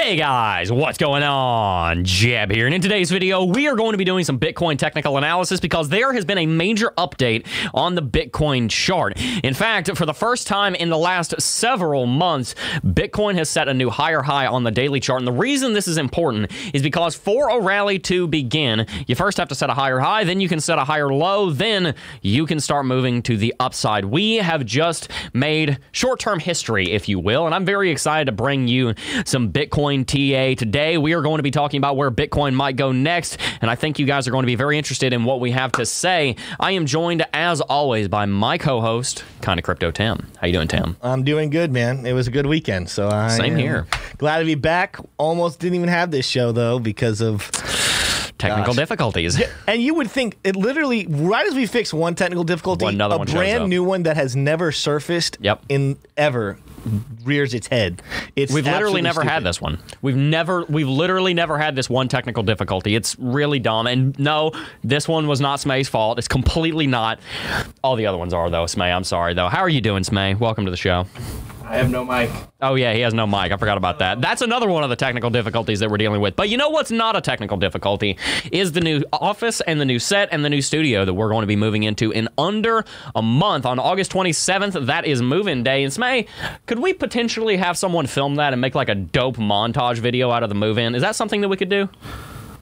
Hey guys, what's going on? Jeb here, and in today's video, we are going to be doing some Bitcoin technical analysis because there has been a major update on the Bitcoin chart. In fact, for the first time in the last several months, Bitcoin has set a new higher high on the daily chart. And the reason this is important is because for a rally to begin, you first have to set a higher high, then you can set a higher low, then you can start moving to the upside. We have just made short term history, if you will, and I'm very excited to bring you some Bitcoin TA. Today, we are going to be talking about where Bitcoin might go next, and I think you guys are going to be very interested in what we have to say. I am joined, as always, by my co-host, Kinda Crypto Tim. How you doing, Tim? I'm doing good, man. It was a good weekend, so I Same here. Glad to be back. Almost didn't even have this show though because of Technical Gosh. difficulties. and you would think it literally right as we fix one technical difficulty, another a one brand new one that has never surfaced Yep. in ever rears its head. It's We've literally never had this one. We've never, we've literally never had this one technical difficulty. It's really dumb. And no, this one was not Smay's fault. It's completely not. All the other ones are though. Smay, I'm sorry though. How are you doing, Smay? Welcome to the show. I have no mic. Oh yeah, he has no mic. I forgot about that. That's another one of the technical difficulties that we're dealing with. But you know what's not a technical difficulty is the new office and the new set and the new studio that we're going to be moving into in under a month on August 27th. That is move-in day. And Smay, could we potentially have someone film that and make like a dope montage video out of the move-in? Is that something that we could do?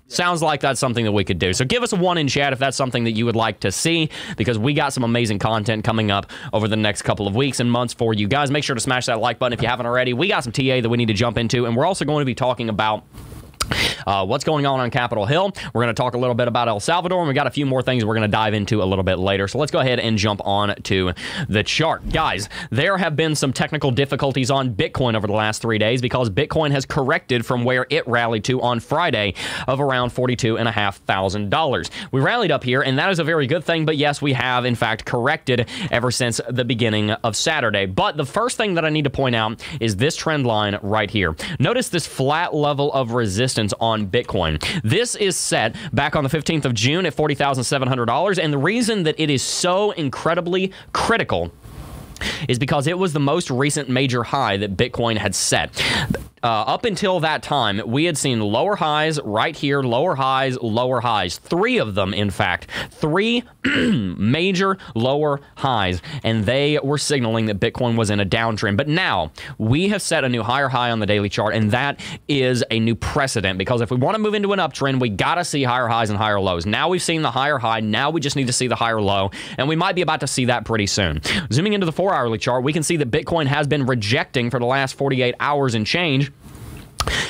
Sounds like that's something that we could do. So give us a one in chat if that's something that you would like to see, because we got some amazing content coming up over the next couple of weeks and months for you guys. Make sure to smash that like button if you haven't already. We got some TA that we need to jump into, and we're also going to be talking about. Uh, what's going on on Capitol Hill? We're going to talk a little bit about El Salvador, and we got a few more things we're going to dive into a little bit later. So let's go ahead and jump on to the chart. Guys, there have been some technical difficulties on Bitcoin over the last three days because Bitcoin has corrected from where it rallied to on Friday of around $42,500. We rallied up here, and that is a very good thing, but yes, we have in fact corrected ever since the beginning of Saturday. But the first thing that I need to point out is this trend line right here. Notice this flat level of resistance on Bitcoin. This is set back on the 15th of June at $40,700, and the reason that it is so incredibly critical is because it was the most recent major high that Bitcoin had set. Uh, up until that time, we had seen lower highs right here, lower highs, lower highs. Three of them, in fact, three major lower highs, and they were signaling that Bitcoin was in a downtrend. But now we have set a new higher high on the daily chart, and that is a new precedent because if we want to move into an uptrend, we got to see higher highs and higher lows. Now we've seen the higher high, now we just need to see the higher low, and we might be about to see that pretty soon. Zooming into the four hourly chart, we can see that Bitcoin has been rejecting for the last 48 hours and change.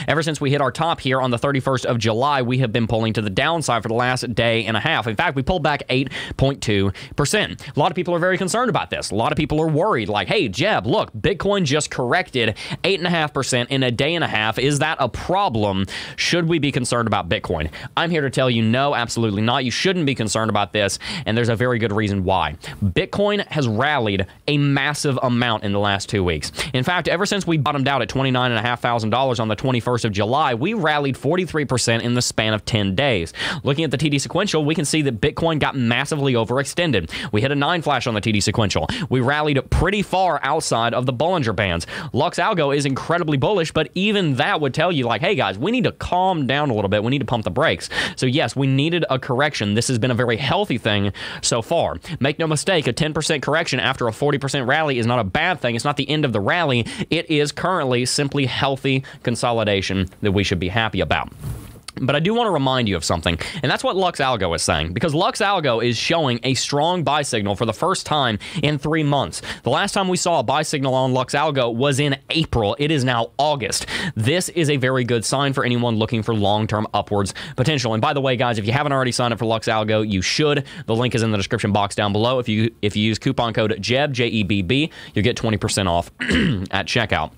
Ever since we hit our top here on the 31st of July, we have been pulling to the downside for the last day and a half. In fact, we pulled back 8.2%. A lot of people are very concerned about this. A lot of people are worried, like, hey, Jeb, look, Bitcoin just corrected 8.5% in a day and a half. Is that a problem? Should we be concerned about Bitcoin? I'm here to tell you no, absolutely not. You shouldn't be concerned about this, and there's a very good reason why. Bitcoin has rallied a massive amount in the last two weeks. In fact, ever since we bottomed out at $29,500 on the 21st of July, we rallied 43% in the span of 10 days. Looking at the TD sequential, we can see that Bitcoin got massively overextended. We hit a 9 flash on the TD sequential. We rallied pretty far outside of the Bollinger Bands. Lux Algo is incredibly bullish, but even that would tell you, like, hey guys, we need to calm down a little bit. We need to pump the brakes. So, yes, we needed a correction. This has been a very healthy thing so far. Make no mistake, a 10% correction after a 40% rally is not a bad thing. It's not the end of the rally. It is currently simply healthy consolidation that we should be happy about. But I do want to remind you of something, and that's what Lux Algo is saying, because Lux Algo is showing a strong buy signal for the first time in three months. The last time we saw a buy signal on Lux Algo was in April. It is now August. This is a very good sign for anyone looking for long term upwards potential. And by the way, guys, if you haven't already signed up for Lux Algo, you should. The link is in the description box down below. If you if you use coupon code JEB, J E B B, you'll get 20% off at checkout.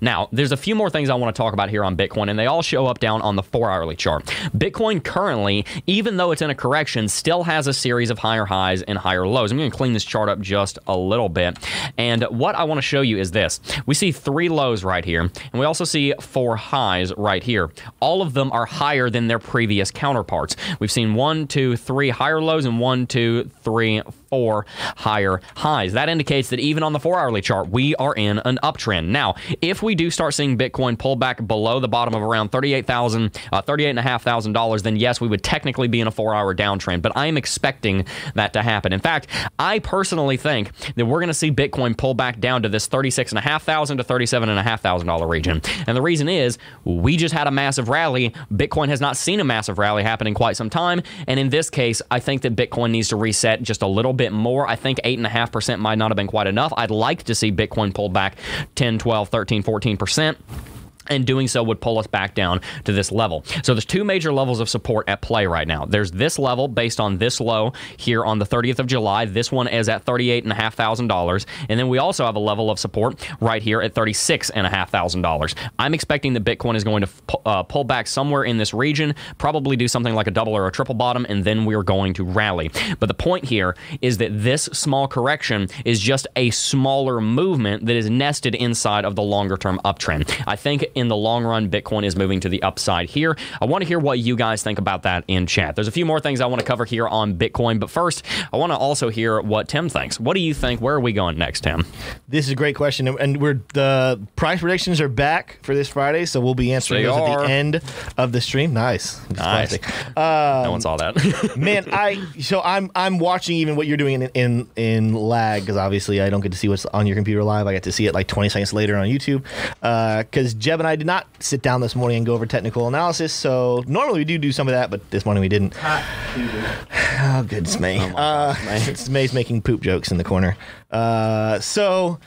Now, there's a few more things I want to talk about here on Bitcoin, and they all show up down on the four hourly chart. Bitcoin currently, even though it's in a correction, still has a series of higher highs and higher lows. I'm going to clean this chart up just a little bit. And what I want to show you is this we see three lows right here, and we also see four highs right here. All of them are higher than their previous counterparts. We've seen one, two, three higher lows, and one, two, three, four higher highs. That indicates that even on the four hourly chart, we are in an uptrend. Now, if we do start seeing Bitcoin pull back below the bottom of around 38,000, uh, $38,500, then yes, we would technically be in a four hour downtrend. But I am expecting that to happen. In fact, I personally think that we're going to see Bitcoin pull back down to this 36,500 to $37,500 region. And the reason is we just had a massive rally. Bitcoin has not seen a massive rally happen in quite some time. And in this case, I think that Bitcoin needs to reset just a little bit more. I think 8.5% might not have been quite enough. I'd like to see Bitcoin pull back 10, 12, 13, 14% and doing so would pull us back down to this level. So there's two major levels of support at play right now. There's this level based on this low here on the 30th of July. This one is at $38,500. And then we also have a level of support right here at $36,500. I'm expecting that Bitcoin is going to uh, pull back somewhere in this region, probably do something like a double or a triple bottom, and then we're going to rally. But the point here is that this small correction is just a smaller movement that is nested inside of the longer term uptrend. I think in the long run, Bitcoin is moving to the upside here. I want to hear what you guys think about that in chat. There's a few more things I want to cover here on Bitcoin, but first, I want to also hear what Tim thinks. What do you think? Where are we going next, Tim? This is a great question, and we're the price predictions are back for this Friday, so we'll be answering They those are. at the end of the stream. Nice, Nice. classic. no one saw that. Um, man i so i'm i'm watching even what you're doing in in, in lag because obviously i don't get to see what's on your computer live i get to see it like 20 seconds later on youtube uh, because jeb and i did not sit down this morning and go over technical analysis so normally we do do some of that but this morning we didn't. Oh goodness me. Uh, it's May's making poop jokes in the corner. Uh, so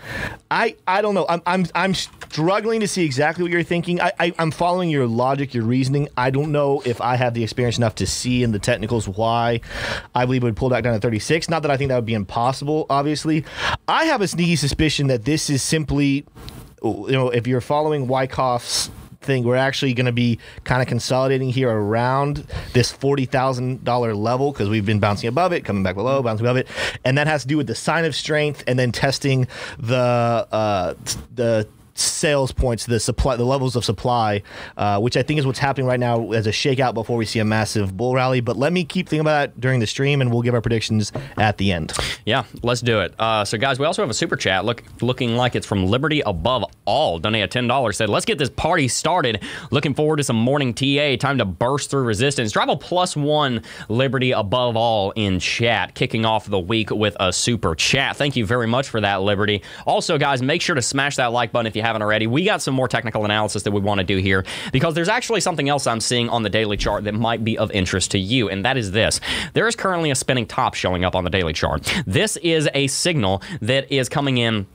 i i don't know. I'm i'm, I'm struggling to see exactly what you're thinking. I, I i'm following your logic your reasoning. I don't know if i have the experience enough to see in the technicals why i believe it would pull back down to 36 not that i think that would be impossible obviously. I have a sneaky suspicion that this is simply you know if you're following wyckoff's thing we're actually going to be kind of consolidating here around this $40,000 level because we've been bouncing above it, coming back below, bouncing above it. And that has to do with the sign of strength and then testing the uh, the sales points, the supply, the levels of supply, uh, which I think is what's happening right now as a shakeout before we see a massive bull rally. But let me keep thinking about that during the stream, and we'll give our predictions at the end. Yeah, let's do it. Uh, so, guys, we also have a super chat look, looking like it's from Liberty Above All. Donated $10. Said, let's get this party started. Looking forward to some morning TA. Time to burst through resistance. Drive a plus one Liberty Above All in chat. Kicking off the week with a super chat. Thank you very much for that, Liberty. Also, guys, make sure to smash that like button if you haven't already. We got some more technical analysis that we want to do here because there's actually something else I'm seeing on the daily chart that might be of interest to you, and that is this. There is currently a spinning top showing up on the daily chart. This is a signal that is coming in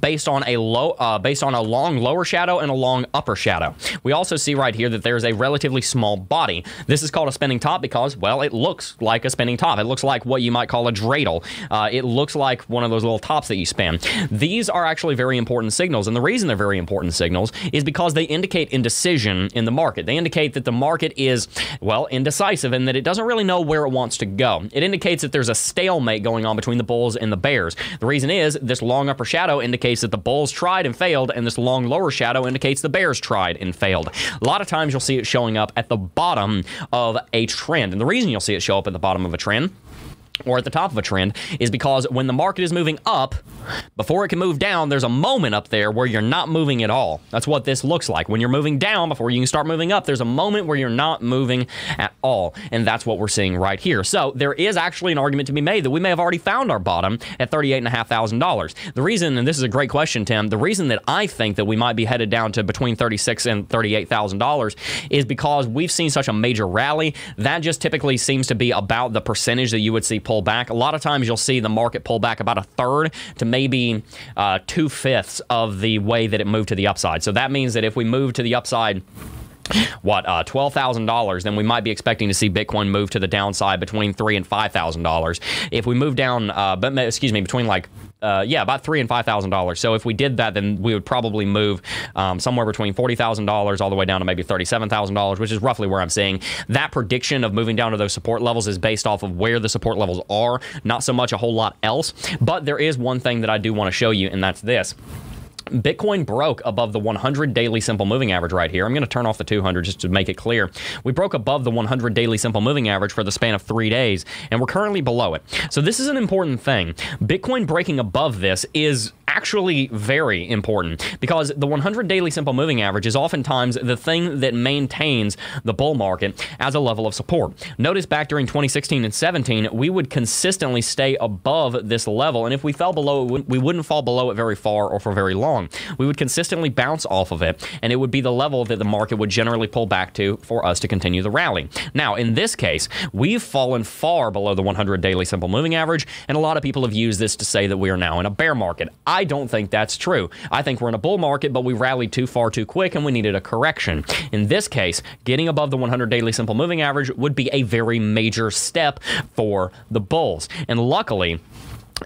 based on a low uh, based on a long lower shadow and a long upper shadow. We also see right here that there's a relatively small body. This is called a spinning top because well it looks like a spinning top. It looks like what you might call a dreidel. Uh, it looks like one of those little tops that you spin. These are actually very important signals and the reason they're very important signals is because they indicate indecision in the market. They indicate that the market is well indecisive and that it doesn't really know where it wants to go. It indicates that there's a stalemate going on between the bulls and the bears. The reason is this long upper shadow indicates that the bulls tried and failed, and this long lower shadow indicates the bears tried and failed. A lot of times you'll see it showing up at the bottom of a trend. And the reason you'll see it show up at the bottom of a trend or at the top of a trend is because when the market is moving up, before it can move down, there's a moment up there where you're not moving at all. That's what this looks like. When you're moving down before you can start moving up, there's a moment where you're not moving at all. And that's what we're seeing right here. So there is actually an argument to be made that we may have already found our bottom at $38,500. The reason, and this is a great question, Tim, the reason that I think that we might be headed down to between $36,000 and $38,000 is because we've seen such a major rally. That just typically seems to be about the percentage that you would see pull back. A lot of times you'll see the market pull back about a third to maybe uh, two fifths of the way that it moved to the upside. So that means that if we move to the upside, what uh, twelve thousand dollars, then we might be expecting to see Bitcoin move to the downside between three and five thousand dollars. If we move down, uh, but excuse me, between like uh, yeah, about three and five thousand dollars. So if we did that, then we would probably move um, somewhere between forty thousand dollars all the way down to maybe thirty-seven thousand dollars, which is roughly where I'm seeing that prediction of moving down to those support levels is based off of where the support levels are, not so much a whole lot else. But there is one thing that I do want to show you, and that's this. Bitcoin broke above the 100 daily simple moving average right here. I'm going to turn off the 200 just to make it clear. We broke above the 100 daily simple moving average for the span of three days, and we're currently below it. So, this is an important thing. Bitcoin breaking above this is actually very important because the 100 daily simple moving average is oftentimes the thing that maintains the bull market as a level of support. Notice back during 2016 and 17, we would consistently stay above this level, and if we fell below it, we wouldn't fall below it very far or for very long. We would consistently bounce off of it, and it would be the level that the market would generally pull back to for us to continue the rally. Now, in this case, we've fallen far below the 100 daily simple moving average, and a lot of people have used this to say that we are now in a bear market. I don't think that's true. I think we're in a bull market, but we rallied too far too quick and we needed a correction. In this case, getting above the 100 daily simple moving average would be a very major step for the bulls. And luckily,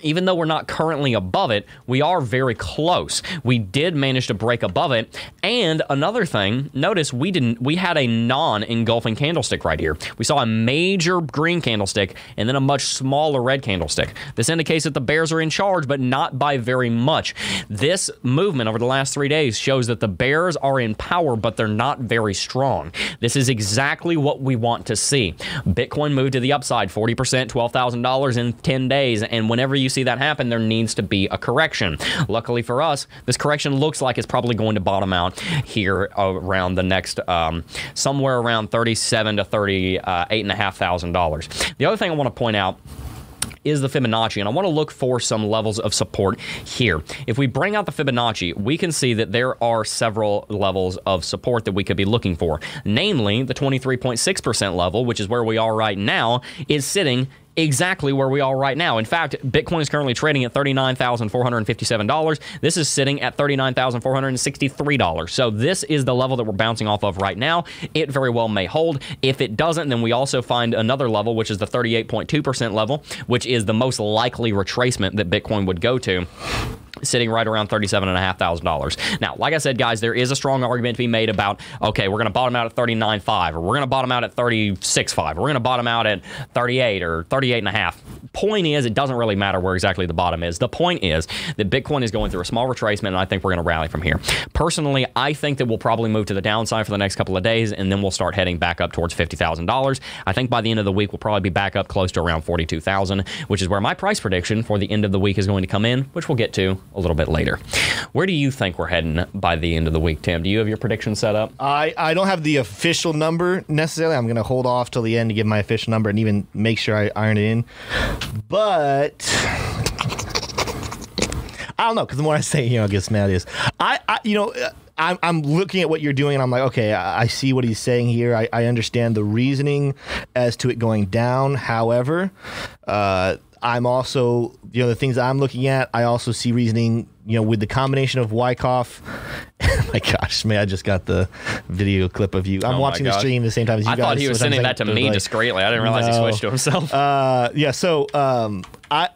even though we're not currently above it, we are very close. We did manage to break above it. And another thing, notice we didn't we had a non-engulfing candlestick right here. We saw a major green candlestick and then a much smaller red candlestick. This indicates that the bears are in charge, but not by very much. This movement over the last three days shows that the bears are in power, but they're not very strong. This is exactly what we want to see. Bitcoin moved to the upside 40%, $12,000 in 10 days. And whenever you see that happen, there needs to be a correction. Luckily for us, this correction looks like it's probably going to bottom out here around the next um, somewhere around 37 to 38 and a half thousand dollars. The other thing I want to point out is the Fibonacci, and I want to look for some levels of support here. If we bring out the Fibonacci, we can see that there are several levels of support that we could be looking for. Namely, the 23.6% level, which is where we are right now, is sitting exactly where we are right now. In fact, Bitcoin is currently trading at $39,457. This is sitting at $39,463. So this is the level that we're bouncing off of right now. It very well may hold. If it doesn't, then we also find another level, which is the 38.2% level, which is the most likely retracement that Bitcoin would go to sitting right around $37,500. Now, like I said, guys, there is a strong argument to be made about, okay, we're going to bottom out at 39.5 or we're going to bottom out at 36.5 or we're going to bottom out at 38 or 38.5. Point is, it doesn't really matter where exactly the bottom is. The point is that Bitcoin is going through a small retracement and I think we're going to rally from here. Personally, I think that we'll probably move to the downside for the next couple of days and then we'll start heading back up towards $50,000. I think by the end of the week, we'll probably be back up close to around 42,000, which is where my price prediction for the end of the week is going to come in, which we'll get to a little bit later. Where do you think we're heading by the end of the week, Tim? Do you have your prediction set up? I, I don't have the official number necessarily. I'm going to hold off till the end to give my official number and even make sure I iron it in. But I don't know because the more I say, you know, it gets mad. Is I, I you know. I'm, I'm looking at what you're doing and I'm like, okay, I, I see what he's saying here. I, I understand the reasoning as to it going down. However, uh, I'm also, you know, the things I'm looking at, I also see reasoning, you know, with the combination of Wyckoff. my gosh, man, I just got the video clip of you. I'm Oh watching the stream at the same time as you I guys. thought he was sending that to me like- discreetly. I didn't realize he switched to himself. uh, yeah. So um, I.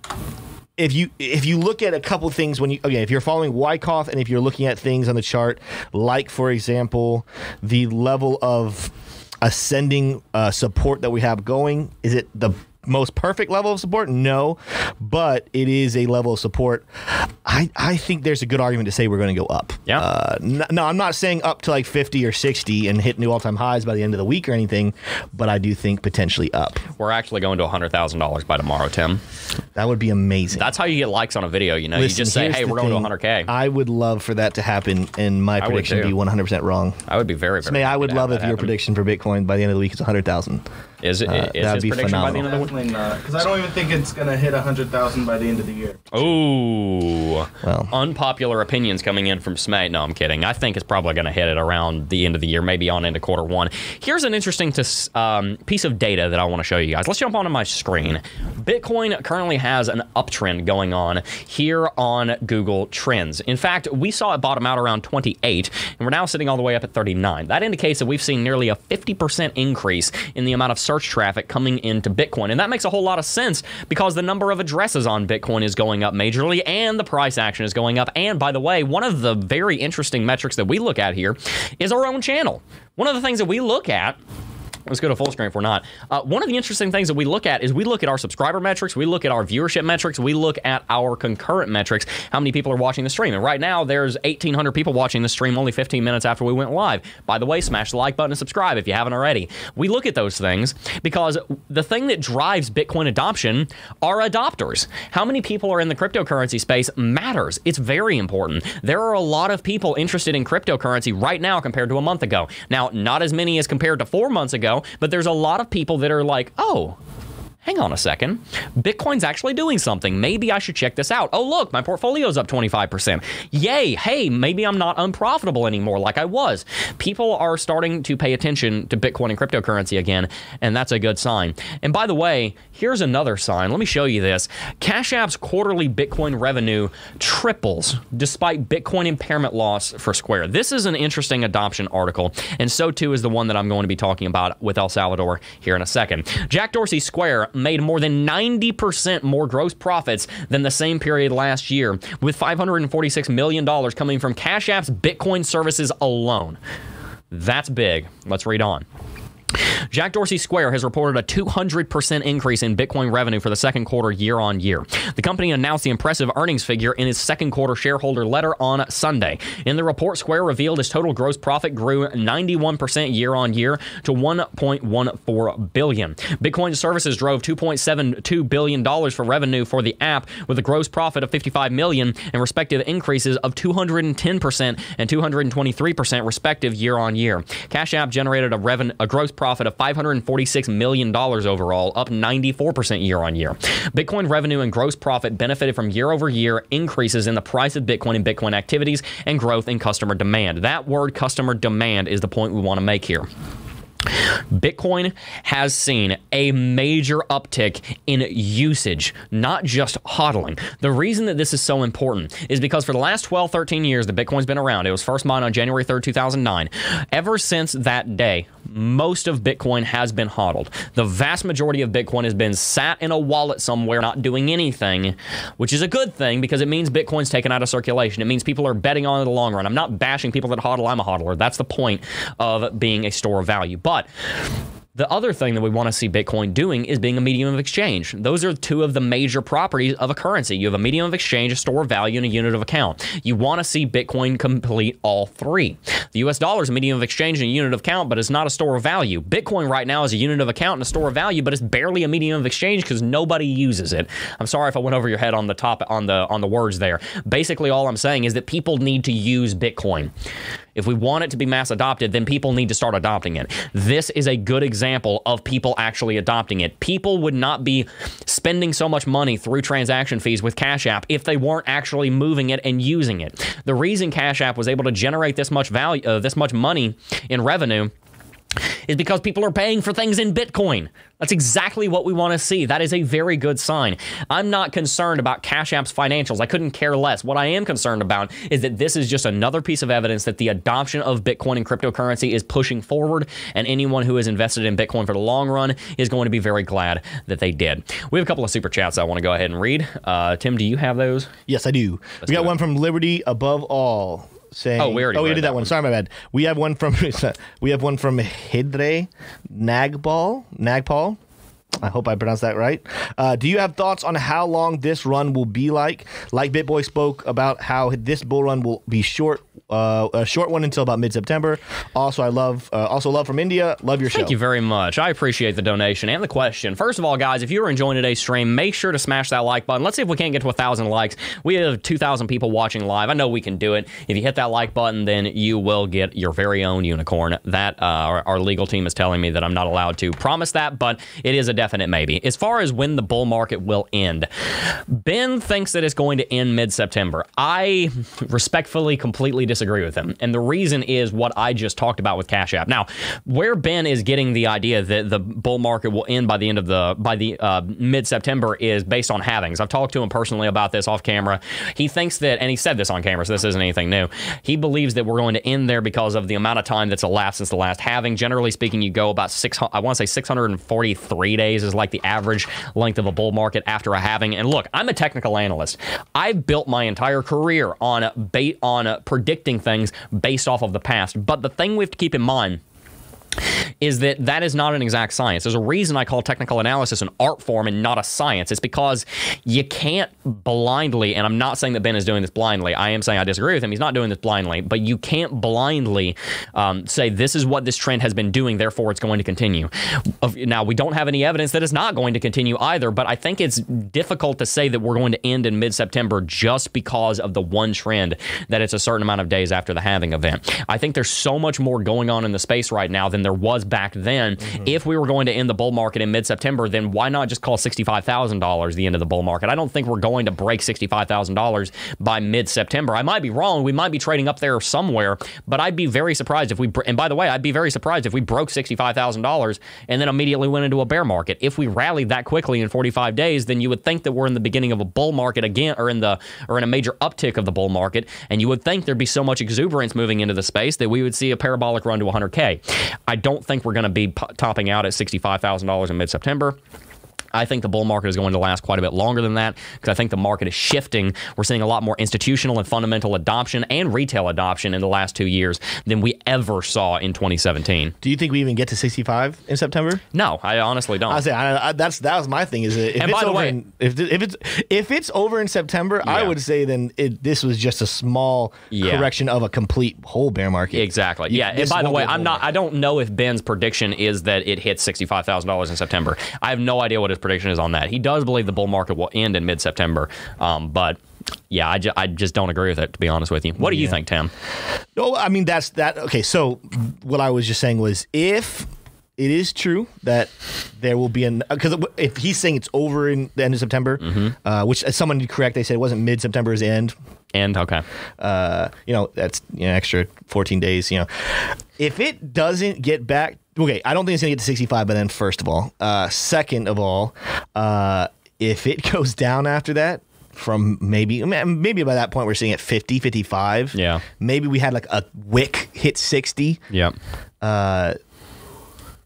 If you if you look at a couple things when you okay if you're following Wyckoff and if you're looking at things on the chart like for example the level of ascending uh, support that we have going is it the most perfect level of support no but it is a level of support I, I think there's a good argument to say we're going to go up Yeah. uh, n- no I'm not saying up to like 50 or 60 and hit new all-time highs by the end of the week or anything but I do think potentially up We're actually going to $100,000 by tomorrow, Tim. that would be amazing That's how you get likes on a video. You know, Listen, you just say, "Hey, we're going thing. to 100k." I would love for that to happen, and my prediction be 100% wrong. I would be very, very. May I would love if your happen. prediction for Bitcoin by the end of the week is 100,000. Is it. uh, is that'd his be prediction by the end of the week? Definitely not, because I don't even think it's gonna hit hundred thousand by the end of the year. Ooh. Well. Unpopular opinions coming in from Smay. No, I'm kidding. I think it's probably going to hit it around the end of the year, maybe on into quarter one. Here's an interesting tis- um, piece of data that I want to show you guys. Let's jump onto my screen. Bitcoin currently has an uptrend going on here on Google Trends. In fact, we saw it bottom out around 28, and we're now sitting all the way up at 39. That indicates that we've seen nearly a 50% increase in the amount of search traffic coming into Bitcoin. And that makes a whole lot of sense because the number of addresses on Bitcoin is going up majorly and the price action is going up. And by the way, one of the very interesting metrics that we look at here is our own channel. One of the things that we look at Let's go to full screen if we're not. Uh, one of the interesting things that we look at is we look at our subscriber metrics, we look at our viewership metrics, we look at our concurrent metrics, how many people are watching the stream. And right now, there's 1,800 people watching the stream only 15 minutes after we went live. By the way, smash the like button and subscribe if you haven't already. We look at those things because the thing that drives Bitcoin adoption are adopters. How many people are in the cryptocurrency space matters. It's very important. There are a lot of people interested in cryptocurrency right now compared to a month ago. Now, not as many as compared to four months ago but there's a lot of people that are like, oh, hang on a second. Bitcoin's actually doing something. Maybe I should check this out. Oh, look, my portfolio's up 25%. Yay. Hey, maybe I'm not unprofitable anymore like I was. People are starting to pay attention to Bitcoin and cryptocurrency again, and that's a good sign. And by the way, here's another sign. Let me show you this. Cash App's quarterly Bitcoin revenue triples despite Bitcoin impairment loss for Square. This is an interesting adoption article, and so too is the one that I'm going to be talking about with El Salvador here in a second. Jack Dorsey Square made more than 90% more gross profits than the same period last year, with $546 million coming from Cash App's Bitcoin services alone. That's big. Let's read on. Jack Dorsey Square has reported a 200% increase in Bitcoin revenue for the second quarter year on year. The company announced the impressive earnings figure in its second quarter shareholder letter on Sunday. In the report, Square revealed its total gross profit grew 91% year on year to 1.14 billion. Bitcoin services drove 2.72 billion dollars for revenue for the app with a gross profit of 55 million and respective increases of 210% and 223% respective year on year. Cash App generated a revenue a gross profit of $546 million overall, up 94% year on year. Bitcoin revenue and gross profit benefited from year over year increases in the price of Bitcoin and Bitcoin activities and growth in customer demand. That word customer demand is the point we want to make here. Bitcoin has seen a major uptick in usage, not just hodling. The reason that this is so important is because for the last 12, 13 years that Bitcoin's been around, it was first mined on January 3rd, 2009. Ever since that day, most of Bitcoin has been hodled. The vast majority of Bitcoin has been sat in a wallet somewhere, not doing anything, which is a good thing because it means Bitcoin's taken out of circulation. It means people are betting on it in the long run. I'm not bashing people that hodl, I'm a hodler. That's the point of being a store of value. But the other thing that we want to see Bitcoin doing is being a medium of exchange. Those are two of the major properties of a currency. You have a medium of exchange, a store of value, and a unit of account. You want to see Bitcoin complete all three. The US dollar is a medium of exchange and a unit of account, but it's not a store of value. Bitcoin right now is a unit of account and a store of value, but it's barely a medium of exchange because nobody uses it. I'm sorry if I went over your head on the top on the on the words there. Basically, all I'm saying is that people need to use Bitcoin. If we want it to be mass adopted, then people need to start adopting it. This is a good example of people actually adopting it. People would not be spending so much money through transaction fees with Cash App if they weren't actually moving it and using it. The reason Cash App was able to generate this much value, uh, this much money in revenue is because people are paying for things in Bitcoin. That's exactly what we want to see. That is a very good sign. I'm not concerned about Cash App's financials. I couldn't care less. What I am concerned about is that this is just another piece of evidence that the adoption of Bitcoin and cryptocurrency is pushing forward, and anyone who is invested in Bitcoin for the long run is going to be very glad that they did. We have a couple of super chats I want to go ahead and read. Uh, Tim, do you have those? Yes, I do. Let's we got do one from Liberty Above All saying. Oh, we already Oh, we did that one. one. Sorry, my bad. We have one from. we have one from Hidre Nagbal. Nagpal. I hope I pronounced that right. Uh, do you have thoughts on how long this run will be like? Like BitBoy spoke about how this bull run will be short, uh, a short one until about mid September. Also, I love, uh, also love from India. Love your show. Thank you very much. I appreciate the donation and the question. First of all, guys, if you are enjoying today's stream, make sure to smash that like button. Let's see if we can't get to a thousand likes. We have two thousand people watching live. I know we can do it. If you hit that like button, then you will get your very own unicorn. That uh, our, our legal team is telling me that I'm not allowed to promise that, but it is a definite definite maybe. As far as when the bull market will end, Ben thinks that it's going to end mid September. I respectfully completely disagree with him. And the reason is what I just talked about with Cash App. Now, where Ben is getting the idea that the bull market will end by the end of the by the uh, mid September is based on halvings. I've talked to him personally about this off camera. He thinks that, and he said this on camera, so this isn't anything new. He believes that we're going to end there because of the amount of time that's elapsed since the last halving. Generally speaking, you go about six. I want to say 643 days is like the average length of a bull market after a halving. And look, I'm a technical analyst. I've built my entire career on bait on predicting things based off of the past. But the thing we have to keep in mind is that that is not an exact science. There's a reason I call technical analysis an art form and not a science. It's because you can't blindly, and I'm not saying that Ben is doing this blindly. I am saying I disagree with him. He's not doing this blindly, but you can't blindly um, say this is what this trend has been doing, therefore it's going to continue. Now, we don't have any evidence that it's not going to continue either, but I think it's difficult to say that we're going to end in mid September just because of the one trend that it's a certain amount of days after the halving event. I think there's so much more going on in the space right now than there was back then. Mm-hmm. If we were going to end the bull market in mid September, then why not just call $65,000 the end of the bull market? I don't think we're going to break $65,000 by mid September. I might be wrong. We might be trading up there somewhere, but I'd be very surprised if we, and by the way, I'd be very surprised if we broke $65,000 and then immediately went into a bear market. If we rallied that quickly in 45 days, then you would think that we're in the beginning of a bull market again, or in the, or in a major uptick of the bull market, and you would think there'd be so much exuberance moving into the space that we would see a parabolic run to 100K. I don't think we're going to be p- topping out at $65,000 in mid September. I think the bull market is going to last quite a bit longer than that because I think the market is shifting. We're seeing a lot more institutional and fundamental adoption and retail adoption in the last two years than we ever saw in 2017. Do you think we even get to 65 in September? No, I honestly don't. I say I, I, that's that was my thing. Is it if and it's over way, in, if, if it's if it's over in September, yeah. I would say then it, this was just a small yeah. correction of a complete whole bear market. Exactly. You, yeah. And by the way, I'm not. I don't know if Ben's prediction is that it hits sixty-five thousand dollars in September. I have no idea what his prediction is on that. He does believe the bull market will end in mid September, um, but yeah, I, ju- I just don't agree with it, to be honest with you. What do you think, Tim? No, I mean, that's that. Okay, so what I was just saying was if it is true that there will be an because if he's saying it's over in the end of September, mm-hmm. uh, which as someone correct, they said it wasn't mid September's end. And okay, uh, you know that's you know extra 14 days. You know, if it doesn't get back okay, I don't think it's gonna get to 65 But then. First of all, uh, second of all, uh, if it goes down after that, from maybe maybe by that point we're seeing it 50 55 yeah. Maybe we had like a wick hit 60 yeah. Uh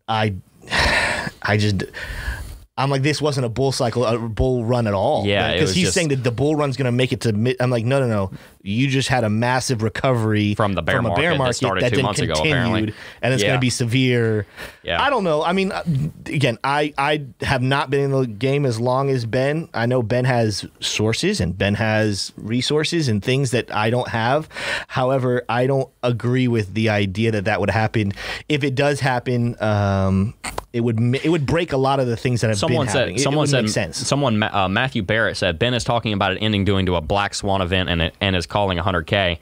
i i just I'm like, this wasn't a bull cycle, a bull run at all. Yeah, because he's just... saying that the bull run's going to make it to. Mid- I'm like, no, no, no. You just had a massive recovery from the bear from a bear market, market that, that then continued, ago, and it's yeah. going to be severe. Yeah. I don't know. I mean, again, I I have not been in the game as long as Ben. I know Ben has sources and Ben has resources and things that I don't have. However, I don't agree with the idea that that would happen. If it does happen, um, it would it would break a lot of the things that have someone said happening. someone said sense. someone uh, Matthew Barrett said Ben is talking about it ending doing to a black swan event and it, and is calling 100k.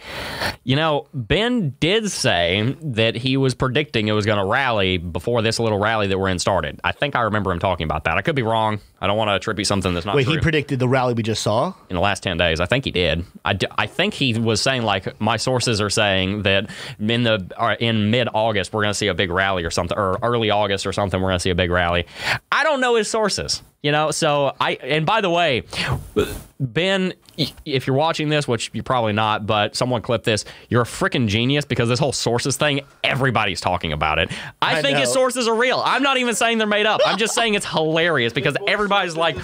You know, Ben did say that he was predicting it was going to rally before this little rally that we're in started. I think I remember him talking about that. I could be wrong. I don't want to attribute something that's not Wait, true. he predicted the rally we just saw in the last 10 days. I think he did. I, d- I think he was saying like my sources are saying that in the uh, in mid August we're going to see a big rally or something or early August or something we're going to see a big rally. I don't know his sources. You know, so I and by the way, Ben, if you're watching this, which you're probably not, but someone clip this, you're a freaking genius because this whole sources thing, everybody's talking about it. I, I think know. his sources are real. I'm not even saying they're made up. I'm just saying it's hilarious because everybody's like,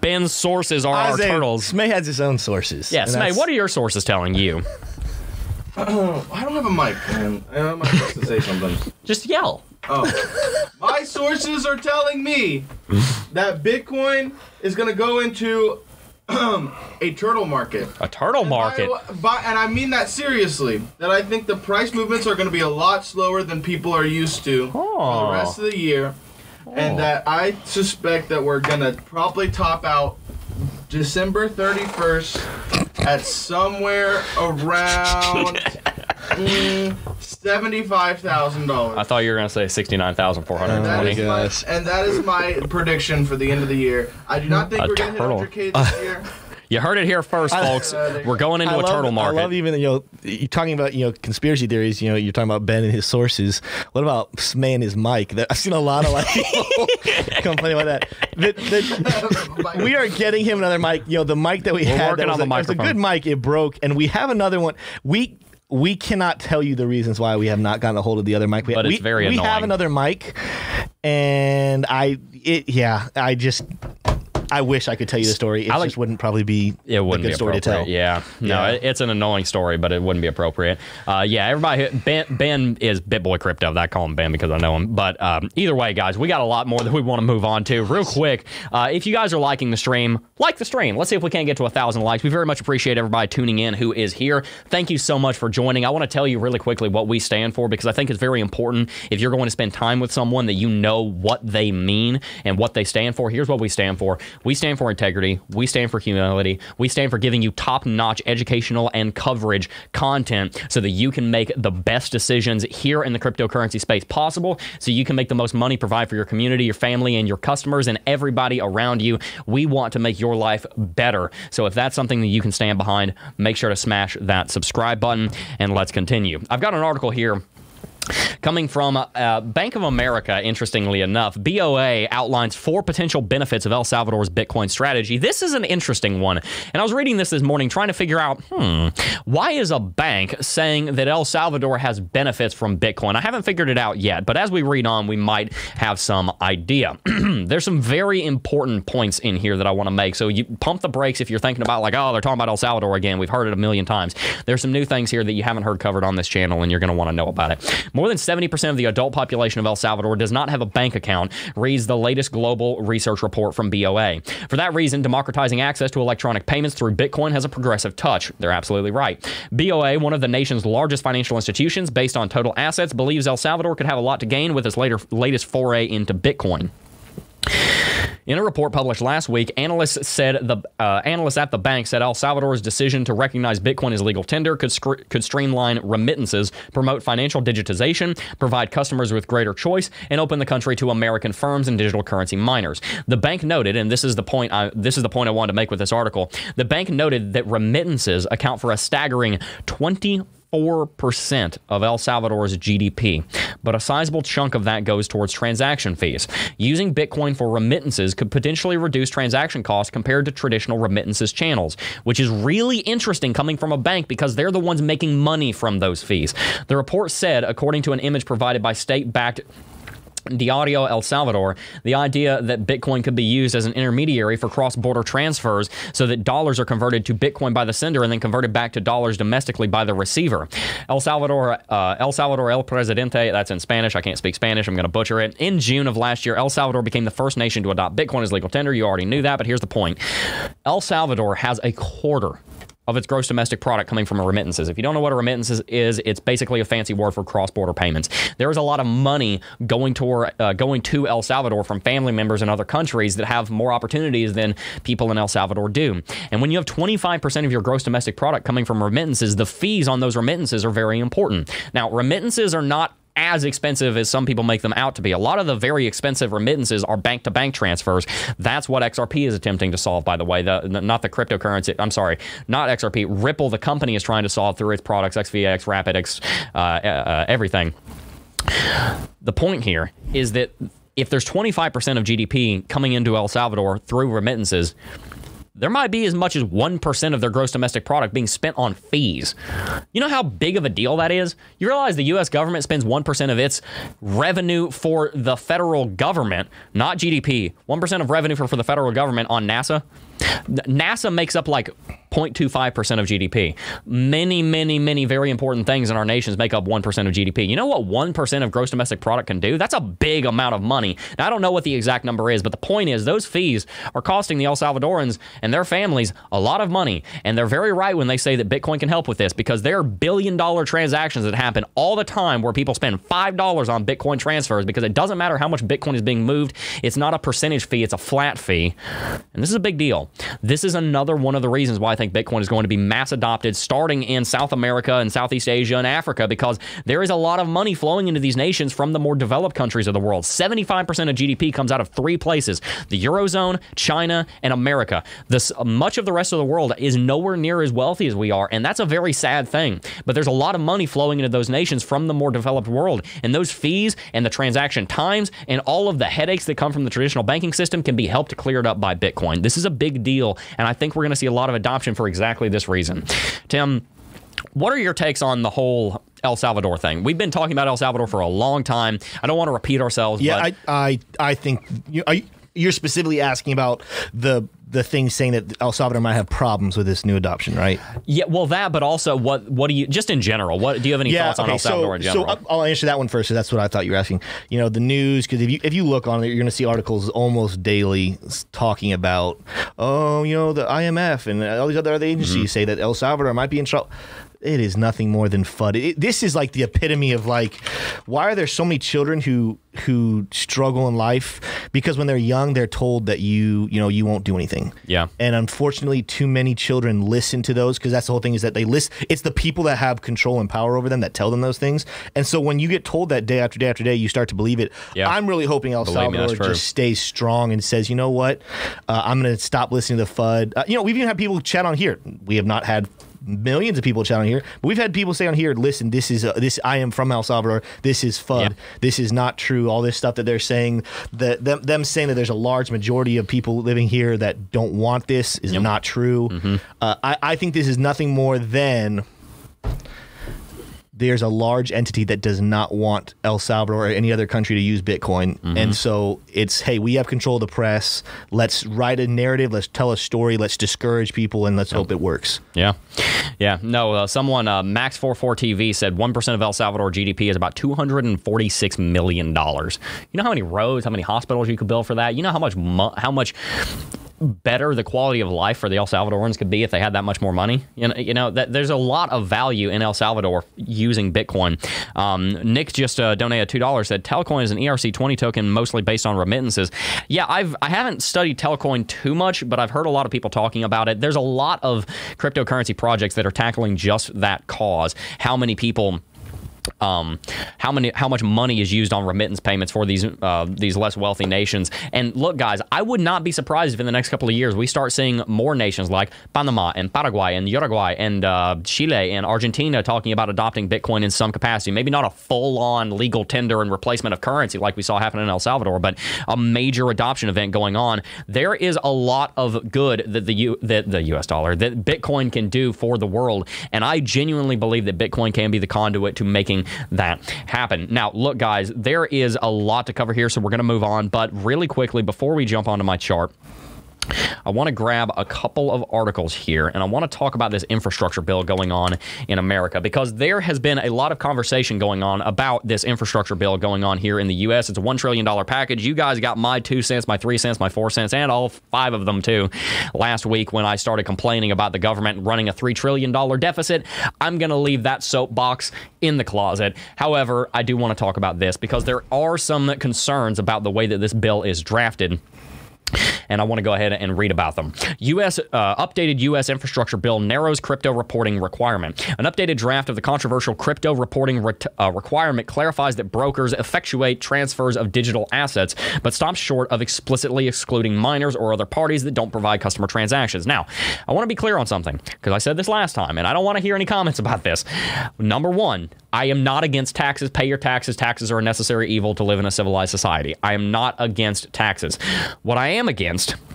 Ben's sources are our turtles. Smay has his own sources. Yeah, Smay, what are your sources telling you? Uh, I don't have a mic, man. I'm supposed to say something. Just yell. Oh. My sources are telling me that Bitcoin is going to go into um, a turtle market. A turtle and market? By, by, and I mean that seriously. That I think the price movements are going to be a lot slower than people are used to oh. for the rest of the year. Oh. And that I suspect that we're going to probably top out December 31st at somewhere around mm, seventy-five thousand I thought you were gonna say sixty-nine thousand four hundred That twenty. is gosh. my, and that is my prediction for the end of the year. I do not think A we're gonna hit 100k this year. You heard it here first, folks. We're going into I a love, turtle market. I love even you know you're talking about you know conspiracy theories. You know you're talking about Ben and his sources. What about Smay and his mic? That- I've seen a lot of like people complaining about that. The- the- we are getting him another mic. You know the mic that we We're had. working that on was the a, it was a good mic. It broke, and we have another one. We. We cannot tell you the reasons why we have not gotten a hold of the other mic. We, But it's we, very we have another mic, and I, it, yeah, I just, I wish I could tell you the story. It I like- just wouldn't probably be It wouldn't a good be story to tell. Yeah, no, Yeah. It, it's an annoying story, but it wouldn't be appropriate. Uh, yeah, everybody. Ben, ben is BitBoy Crypto. I call him Ben because I know him. But um, either way, guys, we got a lot more that we want to move on to. Real quick, uh, if you guys are liking the stream, like the stream. Let's see if we can't get to a thousand likes. We very much appreciate everybody tuning in who is here. Thank you so much for joining. I want to tell you really quickly what we stand for because I think it's very important if you're going to spend time with someone that you know what they mean and what they stand for. Here's what we stand for. We stand for integrity. We stand for humility. We stand for giving you top-notch educational and coverage content so that you can make the best decisions here in the cryptocurrency space possible so you can make the most money, provide for your community, your family, and your customers and everybody around you. We want to make your life better. So if that's something that you can stand behind, make sure to smash that subscribe button and let's continue. I've got an article here Coming from uh, Bank of America, interestingly enough, BOA outlines four potential benefits of El Salvador's Bitcoin strategy. This is an interesting one. And I was reading this this morning trying to figure out, hmm, why is a bank saying that El Salvador has benefits from Bitcoin? I haven't figured it out yet, but as we read on, we might have some idea. There's some very important points in here that I want to make. So you pump the brakes if you're thinking about, like, oh, they're talking about El Salvador again. We've heard it a million times. There's some new things here that you haven't heard covered on this channel, and you're going to want to know about it. More than 70% of the adult population of El Salvador does not have a bank account, reads the latest global research report from BOA. For that reason, democratizing access to electronic payments through Bitcoin has a progressive touch. They're absolutely right. BOA, one of the nation's largest financial institutions based on total assets, believes El Salvador could have a lot to gain with its later, latest foray into Bitcoin. In a report published last week, analysts said the uh, analysts at the bank said El Salvador's decision to recognize Bitcoin as legal tender could scr- could streamline remittances, promote financial digitization, provide customers with greater choice, and open the country to American firms and digital currency miners. The bank noted, and this is the point I, this is the point I wanted to make with this article. The bank noted that remittances account for a staggering 20 4% of El Salvador's GDP, but a sizable chunk of that goes towards transaction fees. Using Bitcoin for remittances could potentially reduce transaction costs compared to traditional remittances channels, which is really interesting coming from a bank because they're the ones making money from those fees. The report said, according to an image provided by state backed Diario El Salvador, the idea that Bitcoin could be used as an intermediary for cross border transfers so that dollars are converted to Bitcoin by the sender and then converted back to dollars domestically by the receiver. El Salvador, uh, El Salvador El Presidente, that's in Spanish. I can't speak Spanish. I'm going to butcher it. In June of last year, El Salvador became the first nation to adopt Bitcoin as legal tender. You already knew that, but here's the point El Salvador has a quarter of its gross domestic product coming from remittances. If you don't know what a remittance is, it's basically a fancy word for cross-border payments. There is a lot of money going to uh, going to El Salvador from family members in other countries that have more opportunities than people in El Salvador do. And when you have 25% of your gross domestic product coming from remittances, the fees on those remittances are very important. Now, remittances are not as expensive as some people make them out to be. A lot of the very expensive remittances are bank to bank transfers. That's what XRP is attempting to solve, by the way. The, not the cryptocurrency, I'm sorry, not XRP. Ripple, the company, is trying to solve through its products, XVX, RapidX, uh, uh, everything. The point here is that if there's 25% of GDP coming into El Salvador through remittances, there might be as much as 1% of their gross domestic product being spent on fees. You know how big of a deal that is? You realize the US government spends 1% of its revenue for the federal government, not GDP, 1% of revenue for, for the federal government on NASA? NASA makes up like 0.25% of GDP. Many, many, many very important things in our nations make up 1% of GDP. You know what 1% of gross domestic product can do? That's a big amount of money. Now, I don't know what the exact number is, but the point is those fees are costing the El Salvadorans and their families a lot of money. And they're very right when they say that Bitcoin can help with this because there are billion dollar transactions that happen all the time where people spend $5 on Bitcoin transfers because it doesn't matter how much Bitcoin is being moved. It's not a percentage fee, it's a flat fee. And this is a big deal. This is another one of the reasons why I think Bitcoin is going to be mass adopted starting in South America and Southeast Asia and Africa because there is a lot of money flowing into these nations from the more developed countries of the world. 75% of GDP comes out of three places the Eurozone, China, and America. This, much of the rest of the world is nowhere near as wealthy as we are, and that's a very sad thing. But there's a lot of money flowing into those nations from the more developed world, and those fees and the transaction times and all of the headaches that come from the traditional banking system can be helped cleared up by Bitcoin. This is a big deal, and I think we're going to see a lot of adoption for exactly this reason. Tim, what are your takes on the whole El Salvador thing? We've been talking about El Salvador for a long time. I don't want to repeat ourselves. Yeah, but I, I, I think you, are, you're specifically asking about the the thing saying that El Salvador might have problems with this new adoption, right? yeah, well, that, but also what? What do you just in general? What do you have any thoughts on El Salvador so, in general? So I'll- answer that one first. 'cause that's what I thought you were asking. You know, the news because if you if you look on it, you're going to see articles almost daily talking about, oh, you know, the IMF and all these other other agencies Mm-hmm. say that El Salvador might be in trouble. It is nothing more than FUD. It, this is like the epitome of like, why are there so many children who who struggle in life because when they're young they're told that you you know you won't do anything. Yeah. And unfortunately, too many children listen to those because that's the whole thing is that they list. It's the people that have control and power over them that tell them those things. And so when you get told that day after day after day, you start to believe it. Yeah. I'm really hoping El Believe Salvador true. just stays strong and says, you know what, uh, I'm going to stop listening to FUD. Uh, you know, we've even had people chat on here. We have not had millions of people chat on here. But we've had people say on here listen this is uh, this i am from el salvador. This is fud this is not true. All this stuff that they're saying that them, them saying that there's a large majority of people living here that don't want this is not true. Mm-hmm. uh, I, I think this is nothing more than there's a large entity that does not want El Salvador or any other country to use Bitcoin. Mm-hmm. And so it's, hey, we have control of the press. Let's write a narrative. Let's tell a story. Let's discourage people and let's hope it works. Yeah, yeah. No, uh, someone uh, Max44 TV said one percent of El Salvador GDP is about two hundred and forty-six million dollars. You know how many roads, how many hospitals you could build for that? You know how much mo- how much better the quality of life for the El Salvadorans could be if they had that much more money. You know, you know that there's a lot of value in El Salvador using Bitcoin. Um, Nick just uh, donated two dollars. Said Telcoin is an ERC20 token mostly based on remittances. Yeah, I've I haven't studied Telcoin too much, but I've heard a lot of people talking about it. There's a lot of cryptocurrency projects that are tackling just that cause. How many people? Um, how many how much money is used on remittance payments for these uh, these less wealthy nations. And look, guys, I would not be surprised if in the next couple of years we start seeing more nations like Panama and Paraguay and Uruguay and uh, Chile and Argentina talking about adopting Bitcoin in some capacity. Maybe not a full on legal tender and replacement of currency like we saw happen in El Salvador, but a major adoption event going on. There is a lot of good that the U, that the U.S. dollar that Bitcoin can do for the world, and I genuinely believe that Bitcoin can be the conduit to making that happen. Now, look, guys, there is a lot to cover here, so we're going to move on. But really quickly, before we jump onto my chart, I want to grab a couple of articles here and I want to talk about this infrastructure bill going on in America because there has been a lot of conversation going on about this infrastructure bill going on here in the U.S. It's a $1 trillion package. You guys got my two cents, my three cents, my four cents, and all five of them too last week when I started complaining about the government running a $3 trillion deficit. I'm going to leave that soapbox in the closet. However, I do want to talk about this because there are some concerns about the way that this bill is drafted and I want to go ahead and read about them. U.S. Uh, updated U.S. infrastructure bill narrows crypto reporting requirement. An updated draft of the controversial crypto reporting uh, requirement clarifies that brokers effectuate transfers of digital assets, but stops short of explicitly excluding miners or other parties that don't provide customer transactions. Now, I want to be clear on something because I said this last time, and I don't want to hear any comments about this. Number one, I am not against taxes. Pay your taxes. Taxes are a necessary evil to live in a civilized society. I am not against taxes. What I am against announced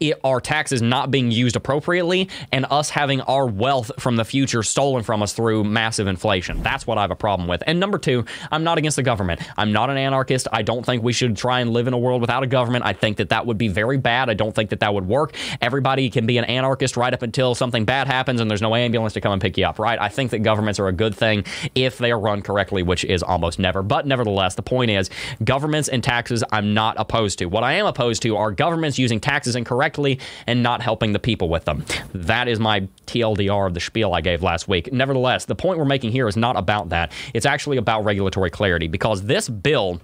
it, our taxes not being used appropriately and us having our wealth from the future stolen from us through massive inflation. That's what I have a problem with. And number two, I'm not against the government. I'm not an anarchist. I don't think we should try and live in a world without a government. I think that that would be very bad. I don't think that that would work. Everybody can be an anarchist right up until something bad happens and there's no ambulance to come and pick you up, right? I think that governments are a good thing if they are run correctly, which is almost never. But nevertheless, the point is governments and taxes I'm not opposed to. What I am opposed to are governments using taxes incorrectly and not helping the people with them. That is my TLDR of the spiel I gave last week. Nevertheless, the point we're making here is not about that. It's actually about regulatory clarity because this bill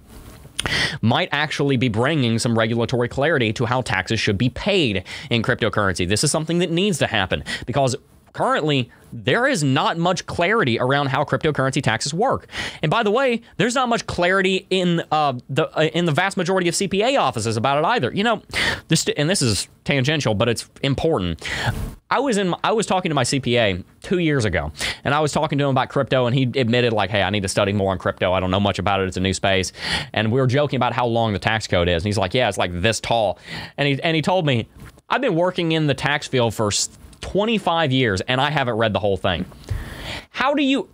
might actually be bringing some regulatory clarity to how taxes should be paid in cryptocurrency. This is something that needs to happen because currently there is not much clarity around how cryptocurrency taxes work. And by the way, there's not much clarity in uh, the uh, in the vast majority of CPA offices about it either. You know, this and this is tangential, but it's important. I was in I was talking to my CPA 2 years ago, and I was talking to him about crypto and he admitted like, "Hey, I need to study more on crypto. I don't know much about it. It's a new space." And we were joking about how long the tax code is. And he's like, "Yeah, it's like this tall." And he and he told me, "I've been working in the tax field for 25 years and I haven't read the whole thing. How do you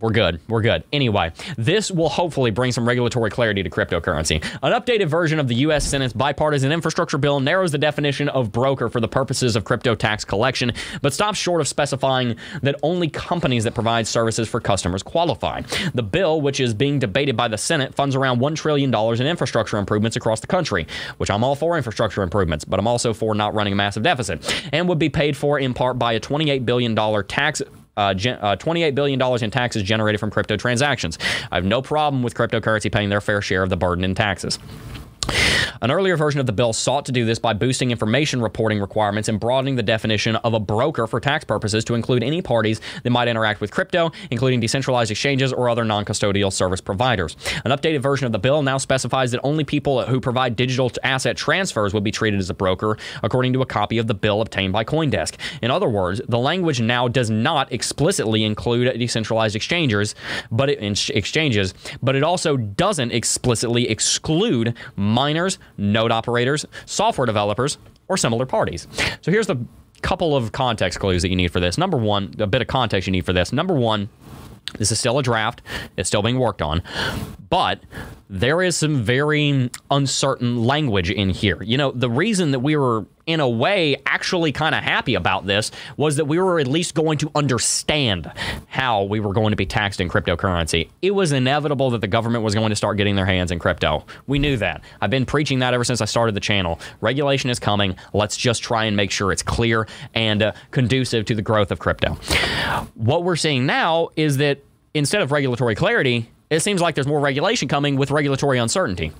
we're good. We're good. Anyway, this will hopefully bring some regulatory clarity to cryptocurrency. An updated version of the U.S. Senate's bipartisan infrastructure bill narrows the definition of broker for the purposes of crypto tax collection, but stops short of specifying that only companies that provide services for customers qualify. The bill, which is being debated by the Senate, funds around $1 trillion in infrastructure improvements across the country, which I'm all for infrastructure improvements, but I'm also for not running a massive deficit, and would be paid for in part by a $28 billion tax uh, uh, $28 billion in taxes generated from crypto transactions. I have no problem with cryptocurrency paying their fair share of the burden in taxes. An earlier version of the bill sought to do this by boosting information reporting requirements and broadening the definition of a broker for tax purposes to include any parties that might interact with crypto, including decentralized exchanges or other non custodial service providers. An updated version of the bill now specifies that only people who provide digital asset transfers would be treated as a broker, according to a copy of the bill obtained by Coindesk. In other words, the language now does not explicitly include decentralized exchanges, but it, exchanges, but it also doesn't explicitly exclude miners, node operators, software developers, or similar parties. So here's the couple of context clues that you need for this. Number one, a bit of context you need for this. Number one, this is still a draft. It's still being worked on. But there is some very uncertain language in here. You know, the reason that we were, in a way, actually kind of happy about this was that we were at least going to understand how we were going to be taxed in cryptocurrency. It was inevitable that the government was going to start getting their hands in crypto. We knew that. I've been preaching that ever since I started the channel. Regulation is coming. Let's just try and make sure it's clear and uh, conducive to the growth of crypto. What we're seeing now is that instead of regulatory clarity, it seems like there's more regulation coming with regulatory uncertainty.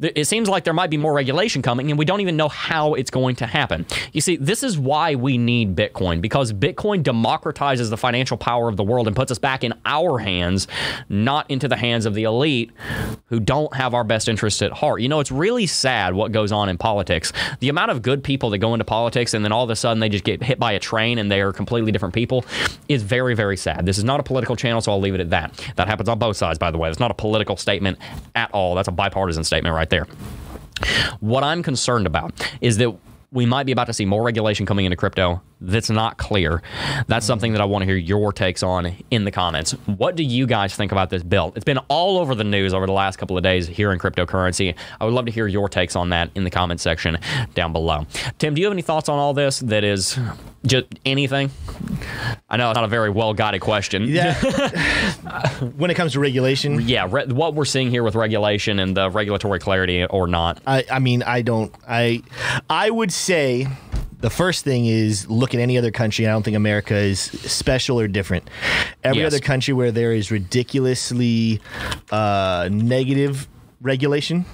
It seems like there might be more regulation coming, and we don't even know how it's going to happen. You see, this is why we need Bitcoin, because Bitcoin democratizes the financial power of the world and puts us back in our hands, not into the hands of the elite who don't have our best interests at heart. You know, it's really sad what goes on in politics. The amount of good people that go into politics and then all of a sudden they just get hit by a train and they are completely different people is very, very sad. This is not a political channel, so I'll leave it at that. That happens on both sides by the way. It's not a political statement at all. That's a bipartisan statement right there. What I'm concerned about is that we might be about to see more regulation coming into crypto that's not clear. That's something that I want to hear your takes on in the comments. What do you guys think about this bill? It's been all over the news over the last couple of days here in cryptocurrency. I would love to hear your takes on that in the comment section down below. Tim, do you have any thoughts on all this that is just anything? I know it's not a very well guided question. Yeah. when it comes to regulation, yeah, re- what we're seeing here with regulation and the regulatory clarity or not. I, I mean, I don't. I I would say the first thing is look at any other country. I don't think America is special or different. Every Yes. other country where there is ridiculously uh, negative regulation,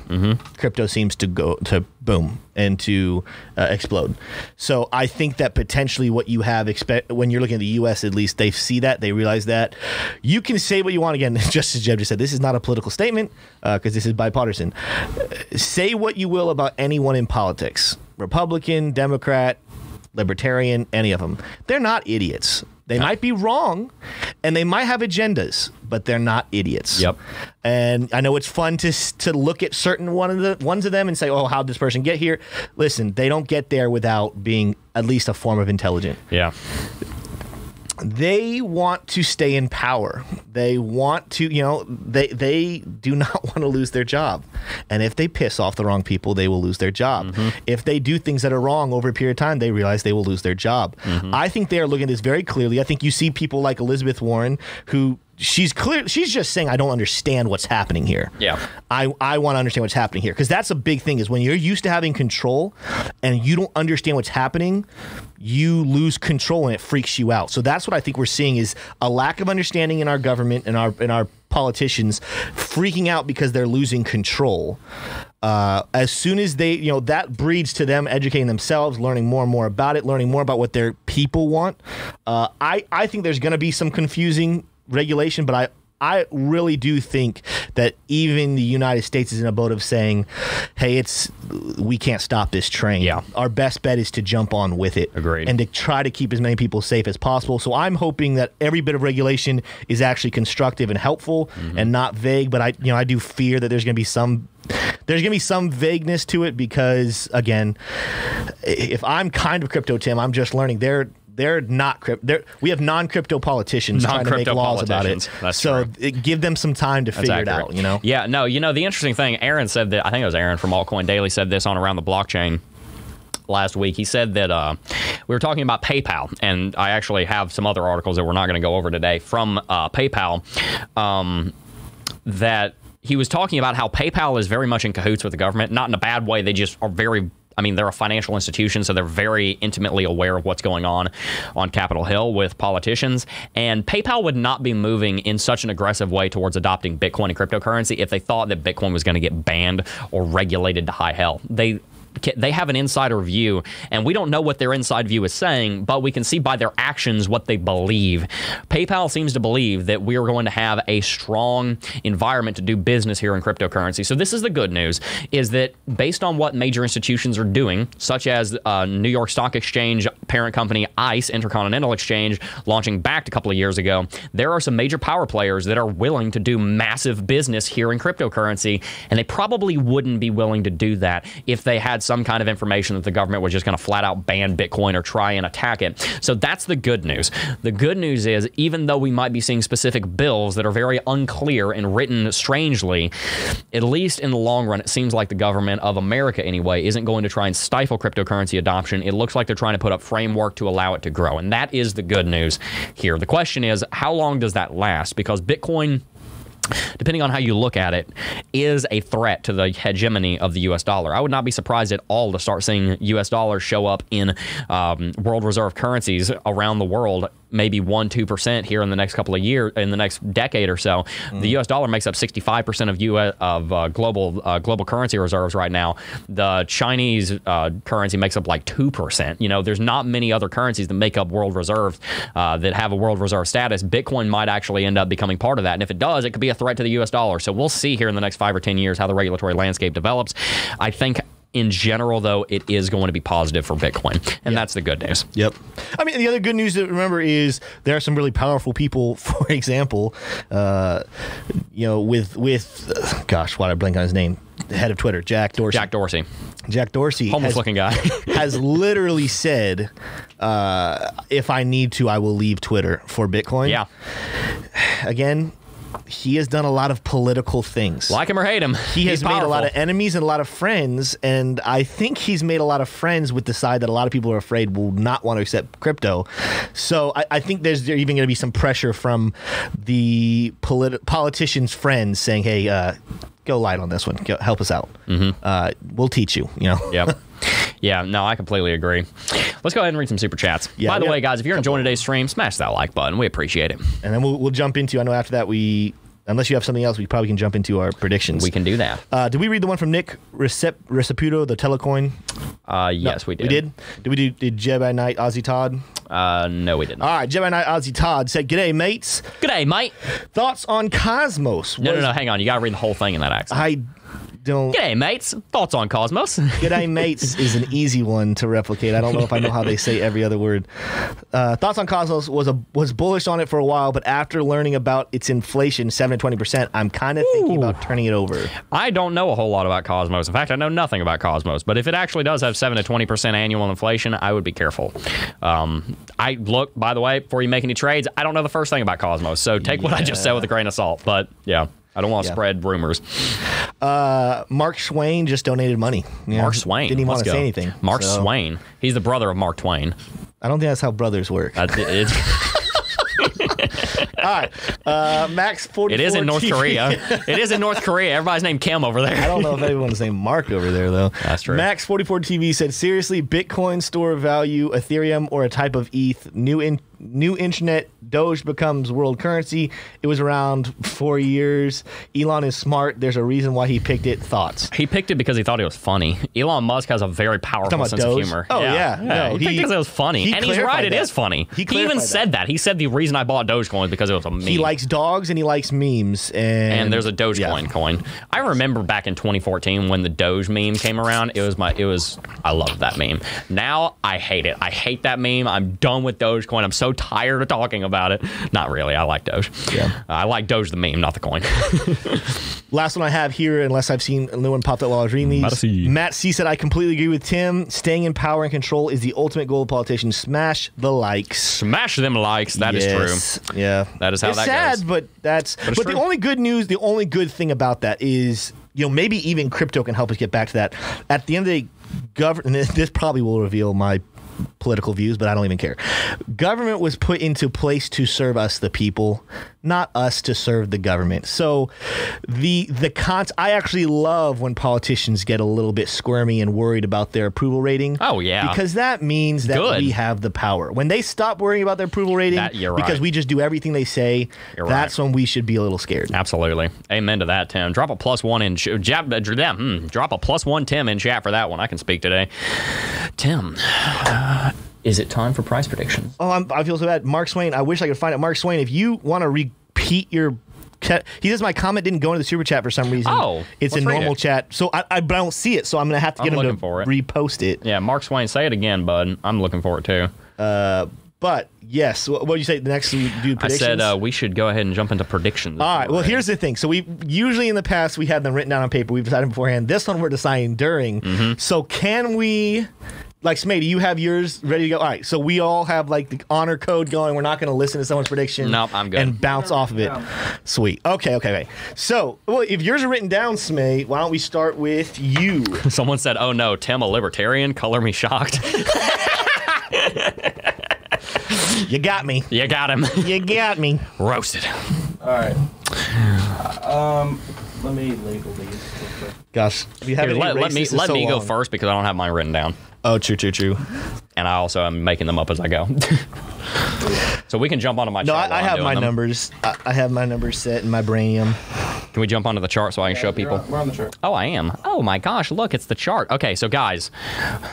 crypto seems to go to boom and to uh, explode. So I think that potentially what you have expect when you're looking at the U.S. at least they see that they realize that you can say what you want again. Just as Jeb just said, this is not a political statement because this is bipartisan. Say what you will about anyone in politics, Republican, Democrat, Libertarian, any of them. They're not idiots. They might be wrong, and they might have agendas, but they're not idiots. Yep. And I know it's fun to to look at certain one of the ones of them and say, "Oh, how did this person get here?" Listen, they don't get there without being at least a form of intelligent. Yeah. They want to stay in power. They want to, you know, they they do not want to lose their job. And if they piss off the wrong people, they will lose their job. Mm-hmm. If they do things that are wrong over a period of time, they realize they will lose their job. Mm-hmm. I think they are looking at this very clearly. I think you see people like Elizabeth Warren who she's clear. She's just saying I don't understand what's happening here. Yeah. I I want to understand what's happening here because that's a big thing. Is when you're used to having control and you don't understand what's happening, you lose control and it freaks you out. So that's what I think we're seeing is a lack of understanding in our government and our in our politicians freaking out because they're losing control. Uh, as soon as they, you know, that breeds to them educating themselves, learning more and more about it, learning more about what their people want. Uh, I, I think there's going to be some confusing regulation, but I, I really do think that even the United States is in a boat of saying, "Hey, it's we can't stop this train. Yeah. our best bet is to jump on with it, Agreed. and to try to keep as many people safe as possible." So I'm hoping that every bit of regulation is actually constructive and helpful, Mm-hmm. and not vague. But I, you know, I do fear that there's going to be some. There's gonna be some vagueness to it because again, if I'm kind of crypto Tim, I'm just learning they're they're not crypto. They're, we have non-crypto politicians trying to make laws about it. That's so it, give them some time to That's figure it out. You know. Yeah, no, you know the interesting thing. Aaron said that. I think it was Aaron from Altcoin Daily said this on around the blockchain last week. He said that uh, we were talking about PayPal, and I actually have some other articles that we're not going to go over today from uh, PayPal. Um, that he was talking about how PayPal is very much in cahoots with the government, not in a bad way. They just are very. I mean, they're a financial institution, so they're very intimately aware of what's going on on Capitol Hill with politicians. And PayPal would not be moving in such an aggressive way towards adopting Bitcoin and cryptocurrency if they thought that Bitcoin was going to get banned or regulated to high hell. They they have an insider view, and we don't know what their inside view is saying, but we can see by their actions what they believe. PayPal seems to believe that we are going to have a strong environment to do business here in cryptocurrency. So this is the good news: is that based on what major institutions are doing, such as uh, New York Stock Exchange parent company ICE, Intercontinental Exchange, launching back a couple of years ago, there are some major power players that are willing to do massive business here in cryptocurrency, and they probably wouldn't be willing to do that if they had some kind of information that the government was just going to flat out ban Bitcoin or try and attack it. So that's the good news. The good news is, even though we might be seeing specific bills that are very unclear and written strangely, at least in the long run, it seems like the government of America, anyway, isn't going to try and stifle cryptocurrency adoption. It looks like they're trying to put up framework to allow it to grow. And that is the good news here. The question is, how long does that last? Because Bitcoin depending on how you look at it, is a threat to the hegemony of the U.S. dollar. I would not be surprised at all to start seeing U.S. dollars show up in um, world reserve currencies around the world. Maybe one, two percent here in the next couple of years, in the next decade or so. The U.S. dollar makes up 65 percent of U.S. of uh, global uh, global currency reserves right now. The Chinese uh, currency makes up like two percent. You know, there's not many other currencies that make up world reserves uh, that have a world reserve status. Bitcoin might actually end up becoming part of that, and if it does, it could be a threat to the U.S. dollar. So we'll see here in the next five or ten years how the regulatory landscape develops. I think. In general, though, it is going to be positive for Bitcoin, and that's the good news. Yep. I mean, the other good news to remember is there are some really powerful people. For example, uh, you know, with with uh, gosh, why did I blank on his name? The head of Twitter, Jack Dorsey. Jack Dorsey, Jack Dorsey, homeless has, looking guy. has literally said, uh, "If I need to, I will leave Twitter for Bitcoin." yeah, Again, he has done a lot of political things. like him or hate him, he has made a lot of enemies and a lot of friends, and I think he's made a lot of friends with the side that a lot of people are afraid will not want to accept crypto. So I, I think there's there even going to be some pressure from the polit- politicians' friends saying, "Hey, uh, go light on this one. Go, help us out. Mm-hmm. Uh, we'll teach you." You know. Yep. Yeah, no, I completely agree. Let's go ahead and read some super chats. Yeah, By the way, guys, if you're enjoying today's stream, smash that like button. We appreciate it. And then we'll, we'll jump into. I know after that we, unless you have something else, we probably can jump into our predictions. We can do that. Uh, did we read the one from Nick Recep- Reciputo, the Telecoin? Uh, yes, we did. We did. Did we do? Did Jedi Knight Ozzy Todd? Uh, no, we didn't. All right, Jedi Knight Ozzy Todd said, "G'day, mates. G'day, mate. Thoughts on Cosmos?" No, no, no. Hang on. You got to read the whole thing in that accent. I don't. G'day, mates. Thoughts on Cosmos? G'day, mates is an easy one to replicate. I don't know if I know how they say every other word. Uh, thoughts on Cosmos was a was bullish on it for a while, but after learning about its inflation, seven to twenty percent, I'm kind of thinking about turning it over. I don't know a whole lot about Cosmos. In fact, I know nothing about Cosmos. But if it actually does have seven to twenty percent annual inflation, I would be careful. Um, I look, by the way, before you make any trades, I don't know the first thing about Cosmos, so take what I just said with a grain of salt. But yeah, I don't want to Yeah. spread rumors. Uh, Mark Swain just donated money. Mark Swain didn't even want to go. say anything. Mark so- Swain. He's the brother of Mark Twain. I don't think that's how brothers work. Uh, it- it's- right. Uh, Max 44 It is in North Korea. it is in North Korea. Everybody's named Kim over there. I don't know if anyone's named Mark over there though. That's true. Max 44 TV said, "Seriously, Bitcoin store value, Ethereum, or a type of ETH? New in new internet Doge becomes world currency. It was around four years. Elon is smart. There's a reason why he picked it. Thoughts? He picked it because he thought it was funny. Elon Musk has a very powerful sense Doge? of humor. Oh, yeah. No, he, picked it because it was funny. he And he's right, clarified it that. is funny. He He, even clarified said that. He said the reason I bought Dogecoin is because it was a meme. He likes dogs and he likes memes. And and there's a Dogecoin Yeah. coin. I remember back in 2014 when the Doge meme came around. It was my, it was, I loved that meme. Now I hate it. I hate that meme. I'm done with Dogecoin. I'm so tired of talking about it. Not really. I like Doge. Yeah. Uh, I like Doge the meme, not the coin. Last one I have here, unless I've seen a new one pop up while I was reading these. Matt C. Matt C said, I completely agree with Tim. Staying in power and control is the ultimate goal of politicians. Smash the likes. Smash them likes. That is Yes. true. Yeah. That is how it's that sad, goes. but that's but, it's the only good news, the only good thing about that is, you know, maybe even crypto can help us get back to that. At the end of the day, government this probably will reveal my political views, but I don't even care. Government was put into place to serve us the people, not us to serve the government. So the the con I actually love when politicians get a little bit squirmy and worried about their approval rating. Oh, yeah. Because that means that Good. we have the power. When they stop worrying about their approval rating That- because right. we just do everything they say, You're that's right. when we should be a little scared. Absolutely. Amen to that, Tim. Drop a plus one in ch- jab, uh, hmm, drop a plus one Tim in chat for that one. I can speak today. Tim, uh, is it time for price predictions? Oh, I'm, I feel so bad. Mark Swain, I wish I could find it. Mark Swain, if you want to repeat your. ca- He says my comment didn't go into the super chat for some reason. Oh, it's a normal it. chat. So I, I, but I don't see it. So I'm gonna have to get I'm him to for it. repost it. Yeah, Mark Swain, say it again, bud. I'm looking for it too. Uh, But yes, what do you say? The next we do I predictions. said uh, we should go ahead and jump into predictions. All right. Well, here's the thing. So we usually in the past we had them written down on paper. We've decided beforehand. This one we're deciding during. Mm-hmm. So can we? Like Smay, do you have yours ready to go? All right, so we all have like the honor code going. We're not going to listen to someone's prediction. Nope, I'm good. And bounce off of it. Sweet. Okay, okay, okay. So, well, if yours are written down, Smay, why don't we start with you? Someone said, "Oh no, Tim, a libertarian." Color me shocked. You got me. you got him. You got me. Roasted. All right. Um, let me label these. Gosh, we have Here, let, let me let me go first because I don't have mine written down, Oh, true, true, true. and I also am making them up as I go. so we can jump onto my No, chart. I, I I'm have my them. numbers. I, I have my numbers set in my brainium. Can we jump onto the chart so I can show people? on- We're on the chart. Oh, I am. Oh my gosh, look, it's the chart. Okay, so guys,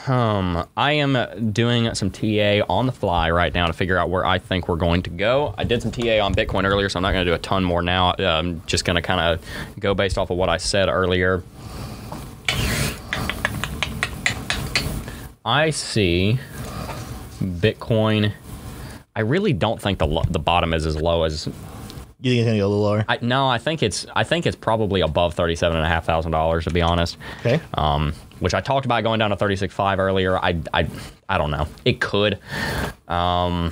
um, I am doing some TA on the fly right now to figure out where I think we're going to go. I did some TA on Bitcoin earlier, so I'm not going to do a ton more now. I'm just going to kind of go based off of what I said earlier. I see Bitcoin. I really don't think the the bottom is as low as You think it's gonna go a little lower? I, no. I think it's I think it's probably above thirty seven and a half thousand dollars to be honest. Okay. Um, which I talked about going down to thirty six five earlier. I, I I don't know. It could. Um,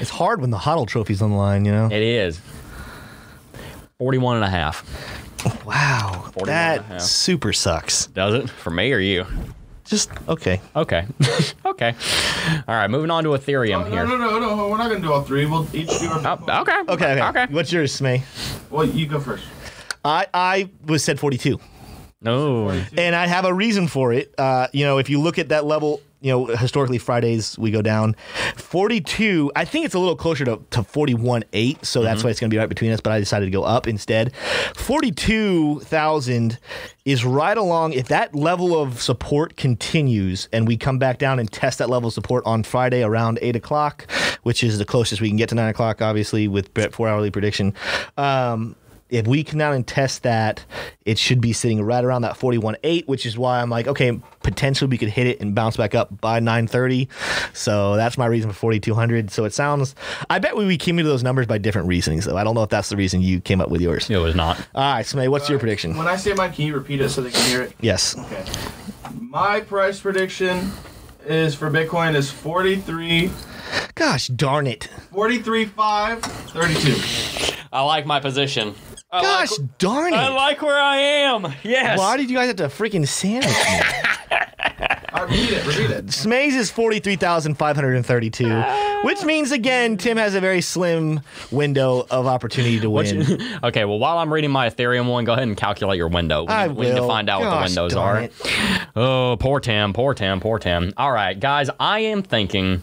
It's hard when the HODL trophy's on the line, you know. it is. 41 and a half. Wow, that and a half. super sucks. Does it? For me or you? Just okay. Okay. okay. All right, moving on to Ethereum Oh, here. no, no, no, no. We're not gonna do all three. We'll each do our. Oh, okay. Okay, okay. Okay. What's yours, Smay? Well, you go first. I I was said 42, No. and I have a reason for it. Uh, you know, if you look at that level, you know, historically Fridays we go down. 42, I think it's a little closer to, to 41 8, so that's why it's going to be right between us, but I decided to go up instead. 42,000 is right along, if that level of support continues and we come back down and test that level of support on Friday around 8 o'clock, which is the closest we can get to 9 o'clock, obviously, with four hourly prediction. Um, if we come down and test that, it should be sitting right around that 41.8, which is why I'm like, okay, potentially we could hit it and bounce back up by 9:30. So that's my reason for 4,200. So it sounds, I bet we, we came into those numbers by different reasonings, though. I don't know if that's the reason you came up with yours. It was not. All right, Smay, what's your uh, prediction? When I say mine, can you repeat it so they can hear it? Yes. Okay. My price prediction is for Bitcoin is 43, Gosh darn it. 43, 5, 32. I like my position. I Gosh like, darn it! I like where I am. Yes. Why did you guys have to freaking sandwich me? I, repeat it. Repeat it. Smays is 43,532, ah. which means, again, Tim has a very slim window of opportunity to win. Okay, well, while I'm reading my Ethereum one, go ahead and calculate your window. We, I need- we need to will. find out what Gosh the windows darn are. it. Oh, poor Tim, poor Tim, poor Tim. All right, guys, I am thinking.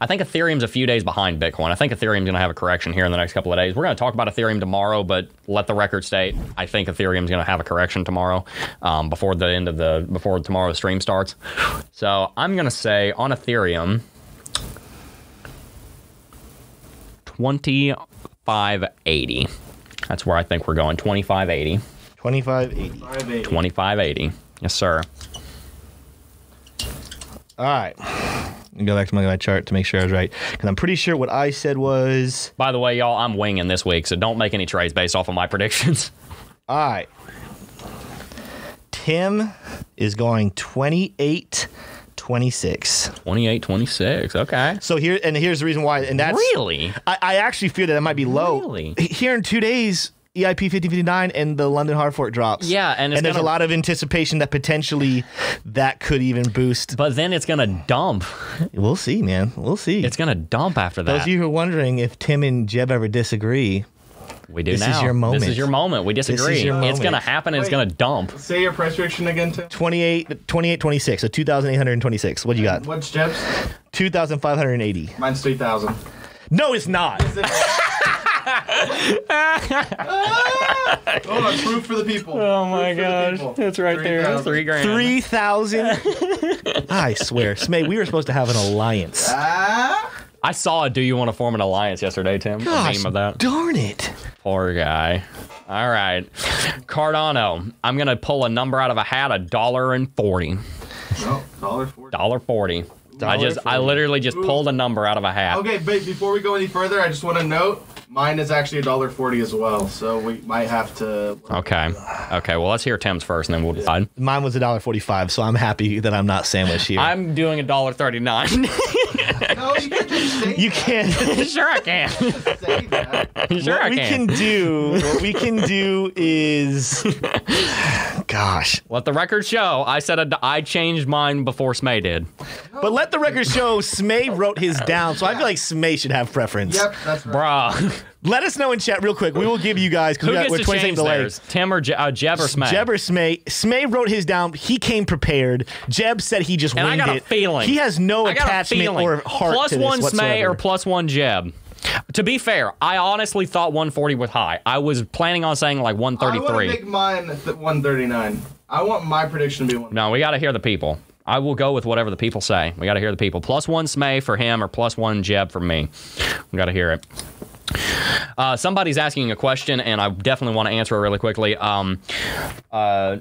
I think Ethereum's a few days behind Bitcoin. I think Ethereum's going to have a correction here in the next couple of days. We're going to talk about Ethereum tomorrow, but let the record state, I think Ethereum's going to have a correction tomorrow, um, before the end of the before tomorrow's stream starts. So I'm going to say on Ethereum, twenty five eighty. That's where I think we're going. Twenty five eighty. Twenty five eighty. Twenty five eighty. Yes, sir. All right. Me go back to my, my chart to make sure I was right. Because I'm pretty sure what I said was. By the way, y'all, I'm winging this week, so don't make any trades based off of my predictions. All right. Tim is going 28 26. 28 26. Okay. So here, and here's the reason why. And that's. Really? I, I actually fear that it might be low. Really? Here in two days, EIP 1559 and the London hard fork drops. Yeah, and it's and there's gonna- a lot of anticipation that potentially that could even boost. But then it's going to dump. We'll see, man. We'll see. It's going to dump after that. Those of you who are wondering if Tim and Jeb ever disagree, we do now. this is your moment. This is your moment. We disagree. your It's going to happen and it's going to dump. Say your price prediction again, Tim. 28, 28 26. So 2,826. What do you got? What's Jeb's? 2,580. Mine's three thousand. No, it's not. Hold on, proof for the people. Oh my Proof for the people. It's right there. 3,000. Three grand. 3,000. I swear. Smay, we were supposed to have an alliance. Ah, I saw a Do You Want to Form an Alliance yesterday, Tim. Gosh, a meme of that. darn it. Poor guy. All right. Cardano. I'm going to pull a number out of a hat, a dollar and 40. no, dollar forty. Dollar 40. I just, I literally just pulled a number out of a hat. Okay, but before we go any further, I just want to note mine is actually a dollar forty as well, so we might have to. Okay. Okay. Well, let's hear Tim's first, and then we'll decide. Mine was $1.45, so I'm happy that I'm not sandwiched here. I'm doing a dollar thirty-nine. No, you can't just say you can't. sure, I can. that. Say that. Sure, what I we can. can do, what we can do is, gosh. Let the record show. I said a d- I changed mine before Smay did. But let the record show Smay wrote his down, so I feel like Smay should have preference. Yep, that's right. Bruh. Let us know in chat real quick. We will give you guys because Who we got, gets we're to 20 change seconds delay. theirs? Tim or Je- uh, Jeb or Smay? Jeb or Smay. Smay wrote his down. He came prepared. Jeb said he just and I got a it. feeling. He has no I got a attachment or heart Plus to this one Smay whatsoever. or plus one Jeb. To be fair, I honestly thought 140 was high. I was planning on saying like 133. I want to make mine th- one thirty nine. I want my prediction to be one. No, we got to hear the people. I will go with whatever the people say. We got to hear the people. Plus one Smay for him or plus one Jeb for me. We got to hear it. Uh, somebody's asking a question, and I definitely want to answer it really quickly. Um, uh,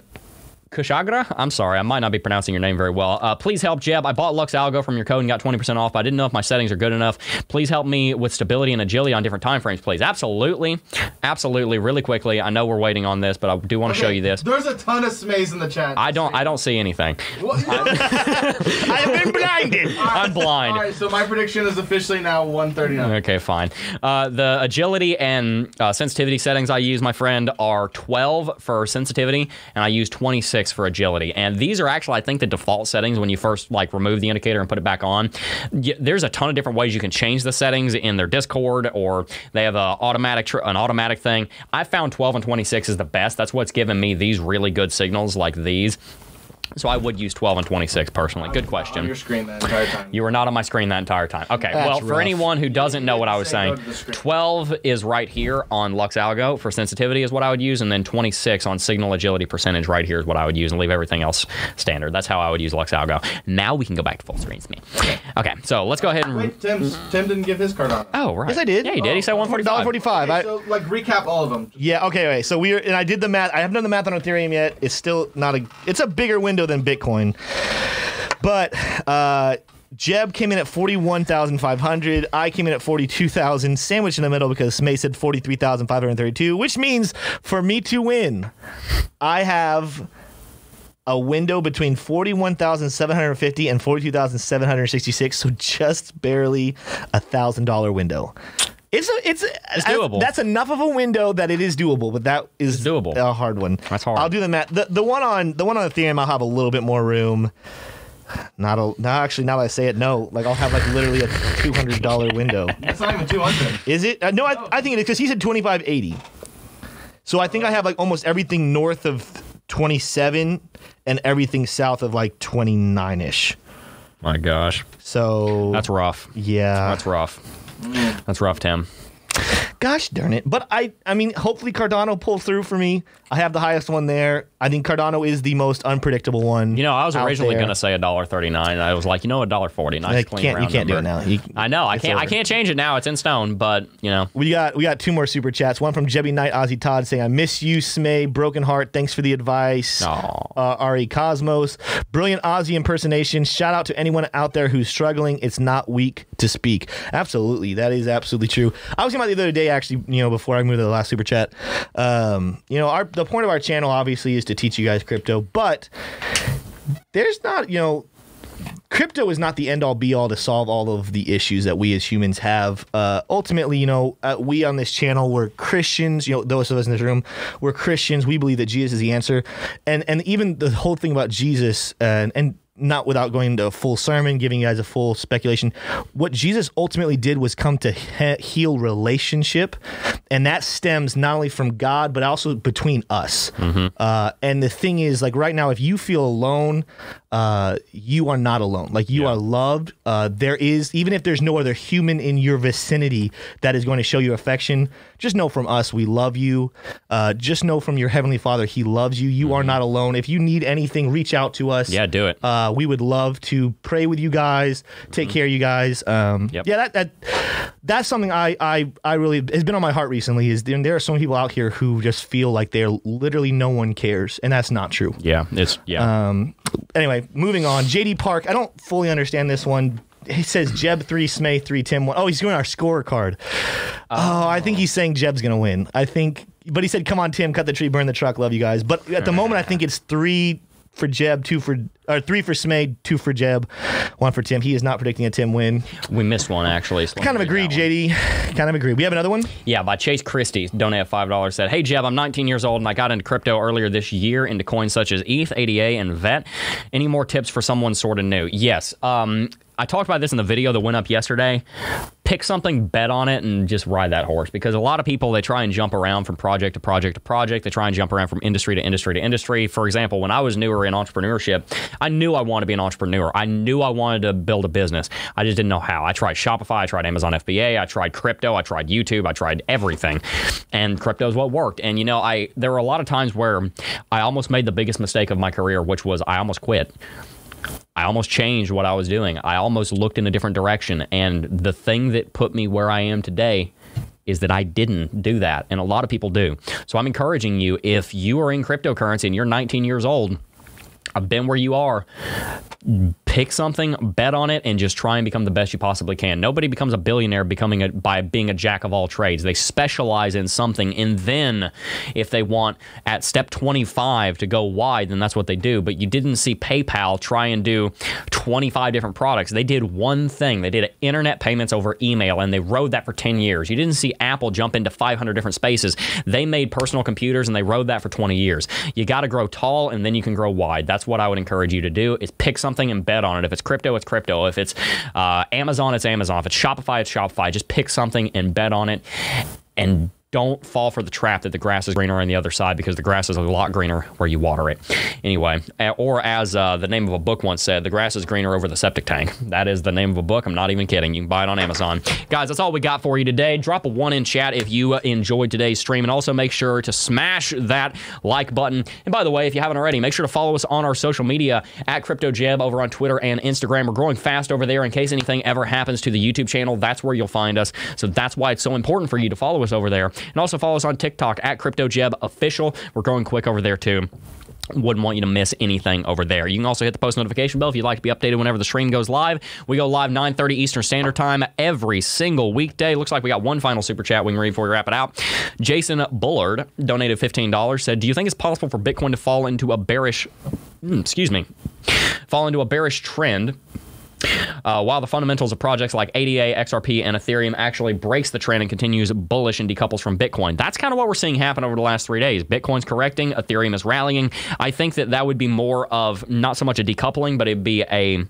Kushagra? I'm sorry, I might not be pronouncing your name very well. Uh, please help Jeb. I bought Lux Algo from your code and got 20% off, but I didn't know if my settings are good enough. Please help me with stability and agility on different time frames, please. Absolutely. Absolutely. Really quickly. I know we're waiting on this, but I do want to show you this. There's a ton of smays in the chat. I don't I don't see anything. Well, I have been blinded. I'm blind. All right, so my prediction is officially now 139. Okay, fine. Uh, the agility and uh, sensitivity settings I use, my friend, are 12 for sensitivity, and I use 26 for agility. And these are actually, I think, the default settings when you first like remove the indicator and put it back on. There's a ton of different ways you can change the settings in their Discord, or they have a automatic tr- an automatic thing. I found 12 and 26 is the best. That's what's given me these really good signals like these. So I would use 12 and 26 personally. Good On question. your screen the entire time. You were not on my screen that entire time. Okay, That's well, for anyone who doesn't know what I was Say saying, go to the screen. 12 is right here on Lux Algo for sensitivity is what I would use, and then 26 on signal agility percentage right here is what I would use, and leave everything else standard. That's how I would use Lux Algo. Now we can go back to full screen. Me. Okay, so let's go ahead and. Wait, Tim's, Tim didn't give his card on. Oh, right. Yes, I did. Yeah, he did. He said 145. $1.45. I, so, like, recap all of them. yeah, okay, okay. So we're, and I did the math. I haven't done the math on Ethereum yet. It's still not a, it's a bigger window than Bitcoin. But, uh, Jeb came in at 41,500. I came in at 42,000, sandwiched in the middle because Smay said 43,532, which means for me to win, I have a window between 41,750 and 42,766, so just barely a $1,000 window. It's a, it's It's doable. That's enough of a window that it is doable, but that is It's doable. A hard one. That's hard. I'll do the math. The, the one on the one on Ethereum, I'll have a little bit more room. Not a. No, actually, now that I say it, no. Like I'll have like literally a two hundred dollar window. It's not even 200. Is it? Uh, no, I, I think it is because he said twenty five eighty. So I think I have like almost everything north of twenty seven and everything south of like twenty nine ish. My gosh, So that's rough. yeah. That's rough. That's rough, Tim. Gosh darn it! But I, I mean, hopefully Cardano pulls through for me. I have the highest one there. I think Cardano is the most unpredictable one. You know, I was originally going to say a dollar thirty nine. I was like, you know, a dollar forty. Nice, I clean, can't. You can't do it now. You- I know. I can't. I can't change it now. It's in stone. But you know, We got we got two more super chats. One from Jebby Knight, Ozzy Todd saying, "I miss you, Smay. Broken heart. Thanks for the advice." Uh, Ari Cosmos, brilliant Ozzy impersonation. Shout out to anyone out there who's struggling. It's not weak to speak. Absolutely, that is absolutely true. I was thinking about the other day, actually. You know, before I moved to the last super chat. Um, you know, our the point of our channel obviously is to teach you guys crypto, but there's not you know crypto is not the end all be all to solve all of the issues that we as humans have. Uh, ultimately, you know, uh, we on this channel, we're Christians. You know, those of us in this room, we're Christians. We believe that Jesus is the answer, and and even the whole thing about Jesus and and. Not without going into a full sermon, giving you guys a full speculation. What Jesus ultimately did was come to he- heal relationship, and that stems not only from God but also between us. Uh, and the thing is, like right now, if you feel alone, uh, you are not alone. Like you are loved. Uh, there is, even if there's no other human in your vicinity that is going to show you affection, just know from us, we love you. Uh, just know from your Heavenly Father, He loves you. You are not alone. If you need anything, reach out to us. yeah, do it. Uh, we would love to pray with you guys, take care of you guys. Um, Yep. Yeah, that, that that's something I, I I really has been on my heart recently. Is there, there are so many people out here who just feel like they're literally no one cares, and that's not true. yeah, it's yeah. Um, anyway, moving on. JD Park. I don't fully understand this one. He says Jeb three, Smay three, Tim one. Oh, he's doing our scorecard. Oh, I think he's saying Jeb's gonna win. I think, but he said, "Come on, Tim, cut the tree, burn the truck, love you guys." But at the moment, I think it's three for Jeb, two for or three for Smay, two for Jeb, one for Tim. He is not predicting a Tim win. we missed one actually. so let Kind of me read agree, that one. JD. Kind of agree. We have another one. Yeah, by Chase Christie, donated five dollars. Said, "Hey Jeb, I'm 19 years old and I got into crypto earlier this year into coins such as ETH, ADA, and VET. Any more tips for someone sort of new?" Yes. Um, I talked about this in the video that went up yesterday. Pick something, bet on it, and just ride that horse. Because a lot of people they try and jump around from project to project to project. They try and jump around from industry to industry to industry. For example, when I was newer in entrepreneurship, I knew I wanted to be an entrepreneur. I knew I wanted to build a business. I just didn't know how. I tried Shopify, I tried Amazon FBA, I tried crypto, I tried YouTube, I tried everything, and crypto is what worked. And you know, I there were a lot of times where I almost made the biggest mistake of my career, which was I almost quit. I almost changed what I was doing. I almost looked in a different direction. And the thing that put me where I am today is that I didn't do that. And a lot of people do. So I'm encouraging you if you are in cryptocurrency and you're 19 years old, I've been where you are. Pick something, bet on it, and just try and become the best you possibly can. Nobody becomes a billionaire becoming a, by being a jack of all trades. They specialize in something, and then if they want at step 25 to go wide, then that's what they do. But you didn't see PayPal try and do 25 different products. They did one thing. They did internet payments over email, and they rode that for 10 years. You didn't see Apple jump into 500 different spaces. They made personal computers, and they rode that for 20 years. You got to grow tall, and then you can grow wide. That's what I would encourage you to do: is pick something and bet on it. If it's crypto, it's crypto. If it's uh, Amazon, it's Amazon. If it's Shopify, it's Shopify. Just pick something and bet on it, and don't fall for the trap that the grass is greener on the other side because the grass is a lot greener where you water it. Anyway, or as uh, the name of a book once said, the grass is greener over the septic tank. That is the name of a book. I'm not even kidding. You can buy it on Amazon. Guys, that's all we got for you today. Drop a one in chat if you uh, enjoyed today's stream, and also make sure to smash that like button. And by the way, if you haven't already, make sure to follow us on our social media at CryptoJeb over on Twitter and Instagram. We're growing fast over there. In case anything ever happens to the YouTube channel, that's where you'll find us. So that's why it's so important for you to follow us over there. And also follow us on TikTok at CryptoJeb Official. We're growing quick over there too. Wouldn't want you to miss anything over there. You can also hit the post notification bell if you'd like to be updated whenever the stream goes live. We go live 9:30 Eastern Standard Time every single weekday. Looks like we got one final super chat we can read before we wrap it out. Jason Bullard donated $15. Said, "Do you think it's possible for Bitcoin to fall into a bearish, hmm, excuse me, fall into a bearish trend Uh, while the fundamentals of projects like ADA, XRP, and Ethereum actually breaks the trend and continues bullish and decouples from Bitcoin. That's kind of what we're seeing happen over the last three days. Bitcoin's correcting, Ethereum is rallying. I think that that would be more of not so much a decoupling, but it'd be a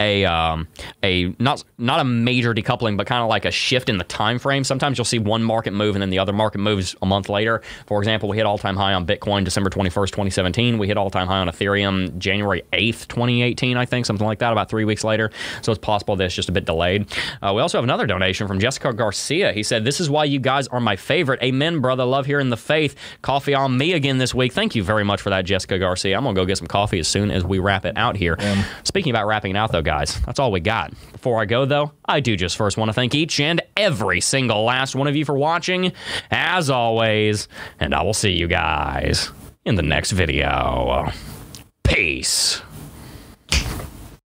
a um, a not not a major decoupling, but kind of like a shift in the time frame. Sometimes you'll see one market move and then the other market moves a month later. For example, we hit all time high on Bitcoin December 21st, 2017. We hit all time high on Ethereum January 8th, 2018, I think, something like that, about three weeks later. So it's possible that it's just a bit delayed. Uh, we also have another donation from Jessica Garcia. He said, "This is why you guys are my favorite. Amen, brother. Love hearing the faith. Coffee on me again this week. Thank you very much for that, Jessica Garcia. I'm gonna go get some coffee as soon as we wrap it out here. Speaking about it out, though, guys, that's all we got. Before I go, though, I do just first want to thank each and every single last one of you for watching, as always, and I will see you guys in the next video. Peace.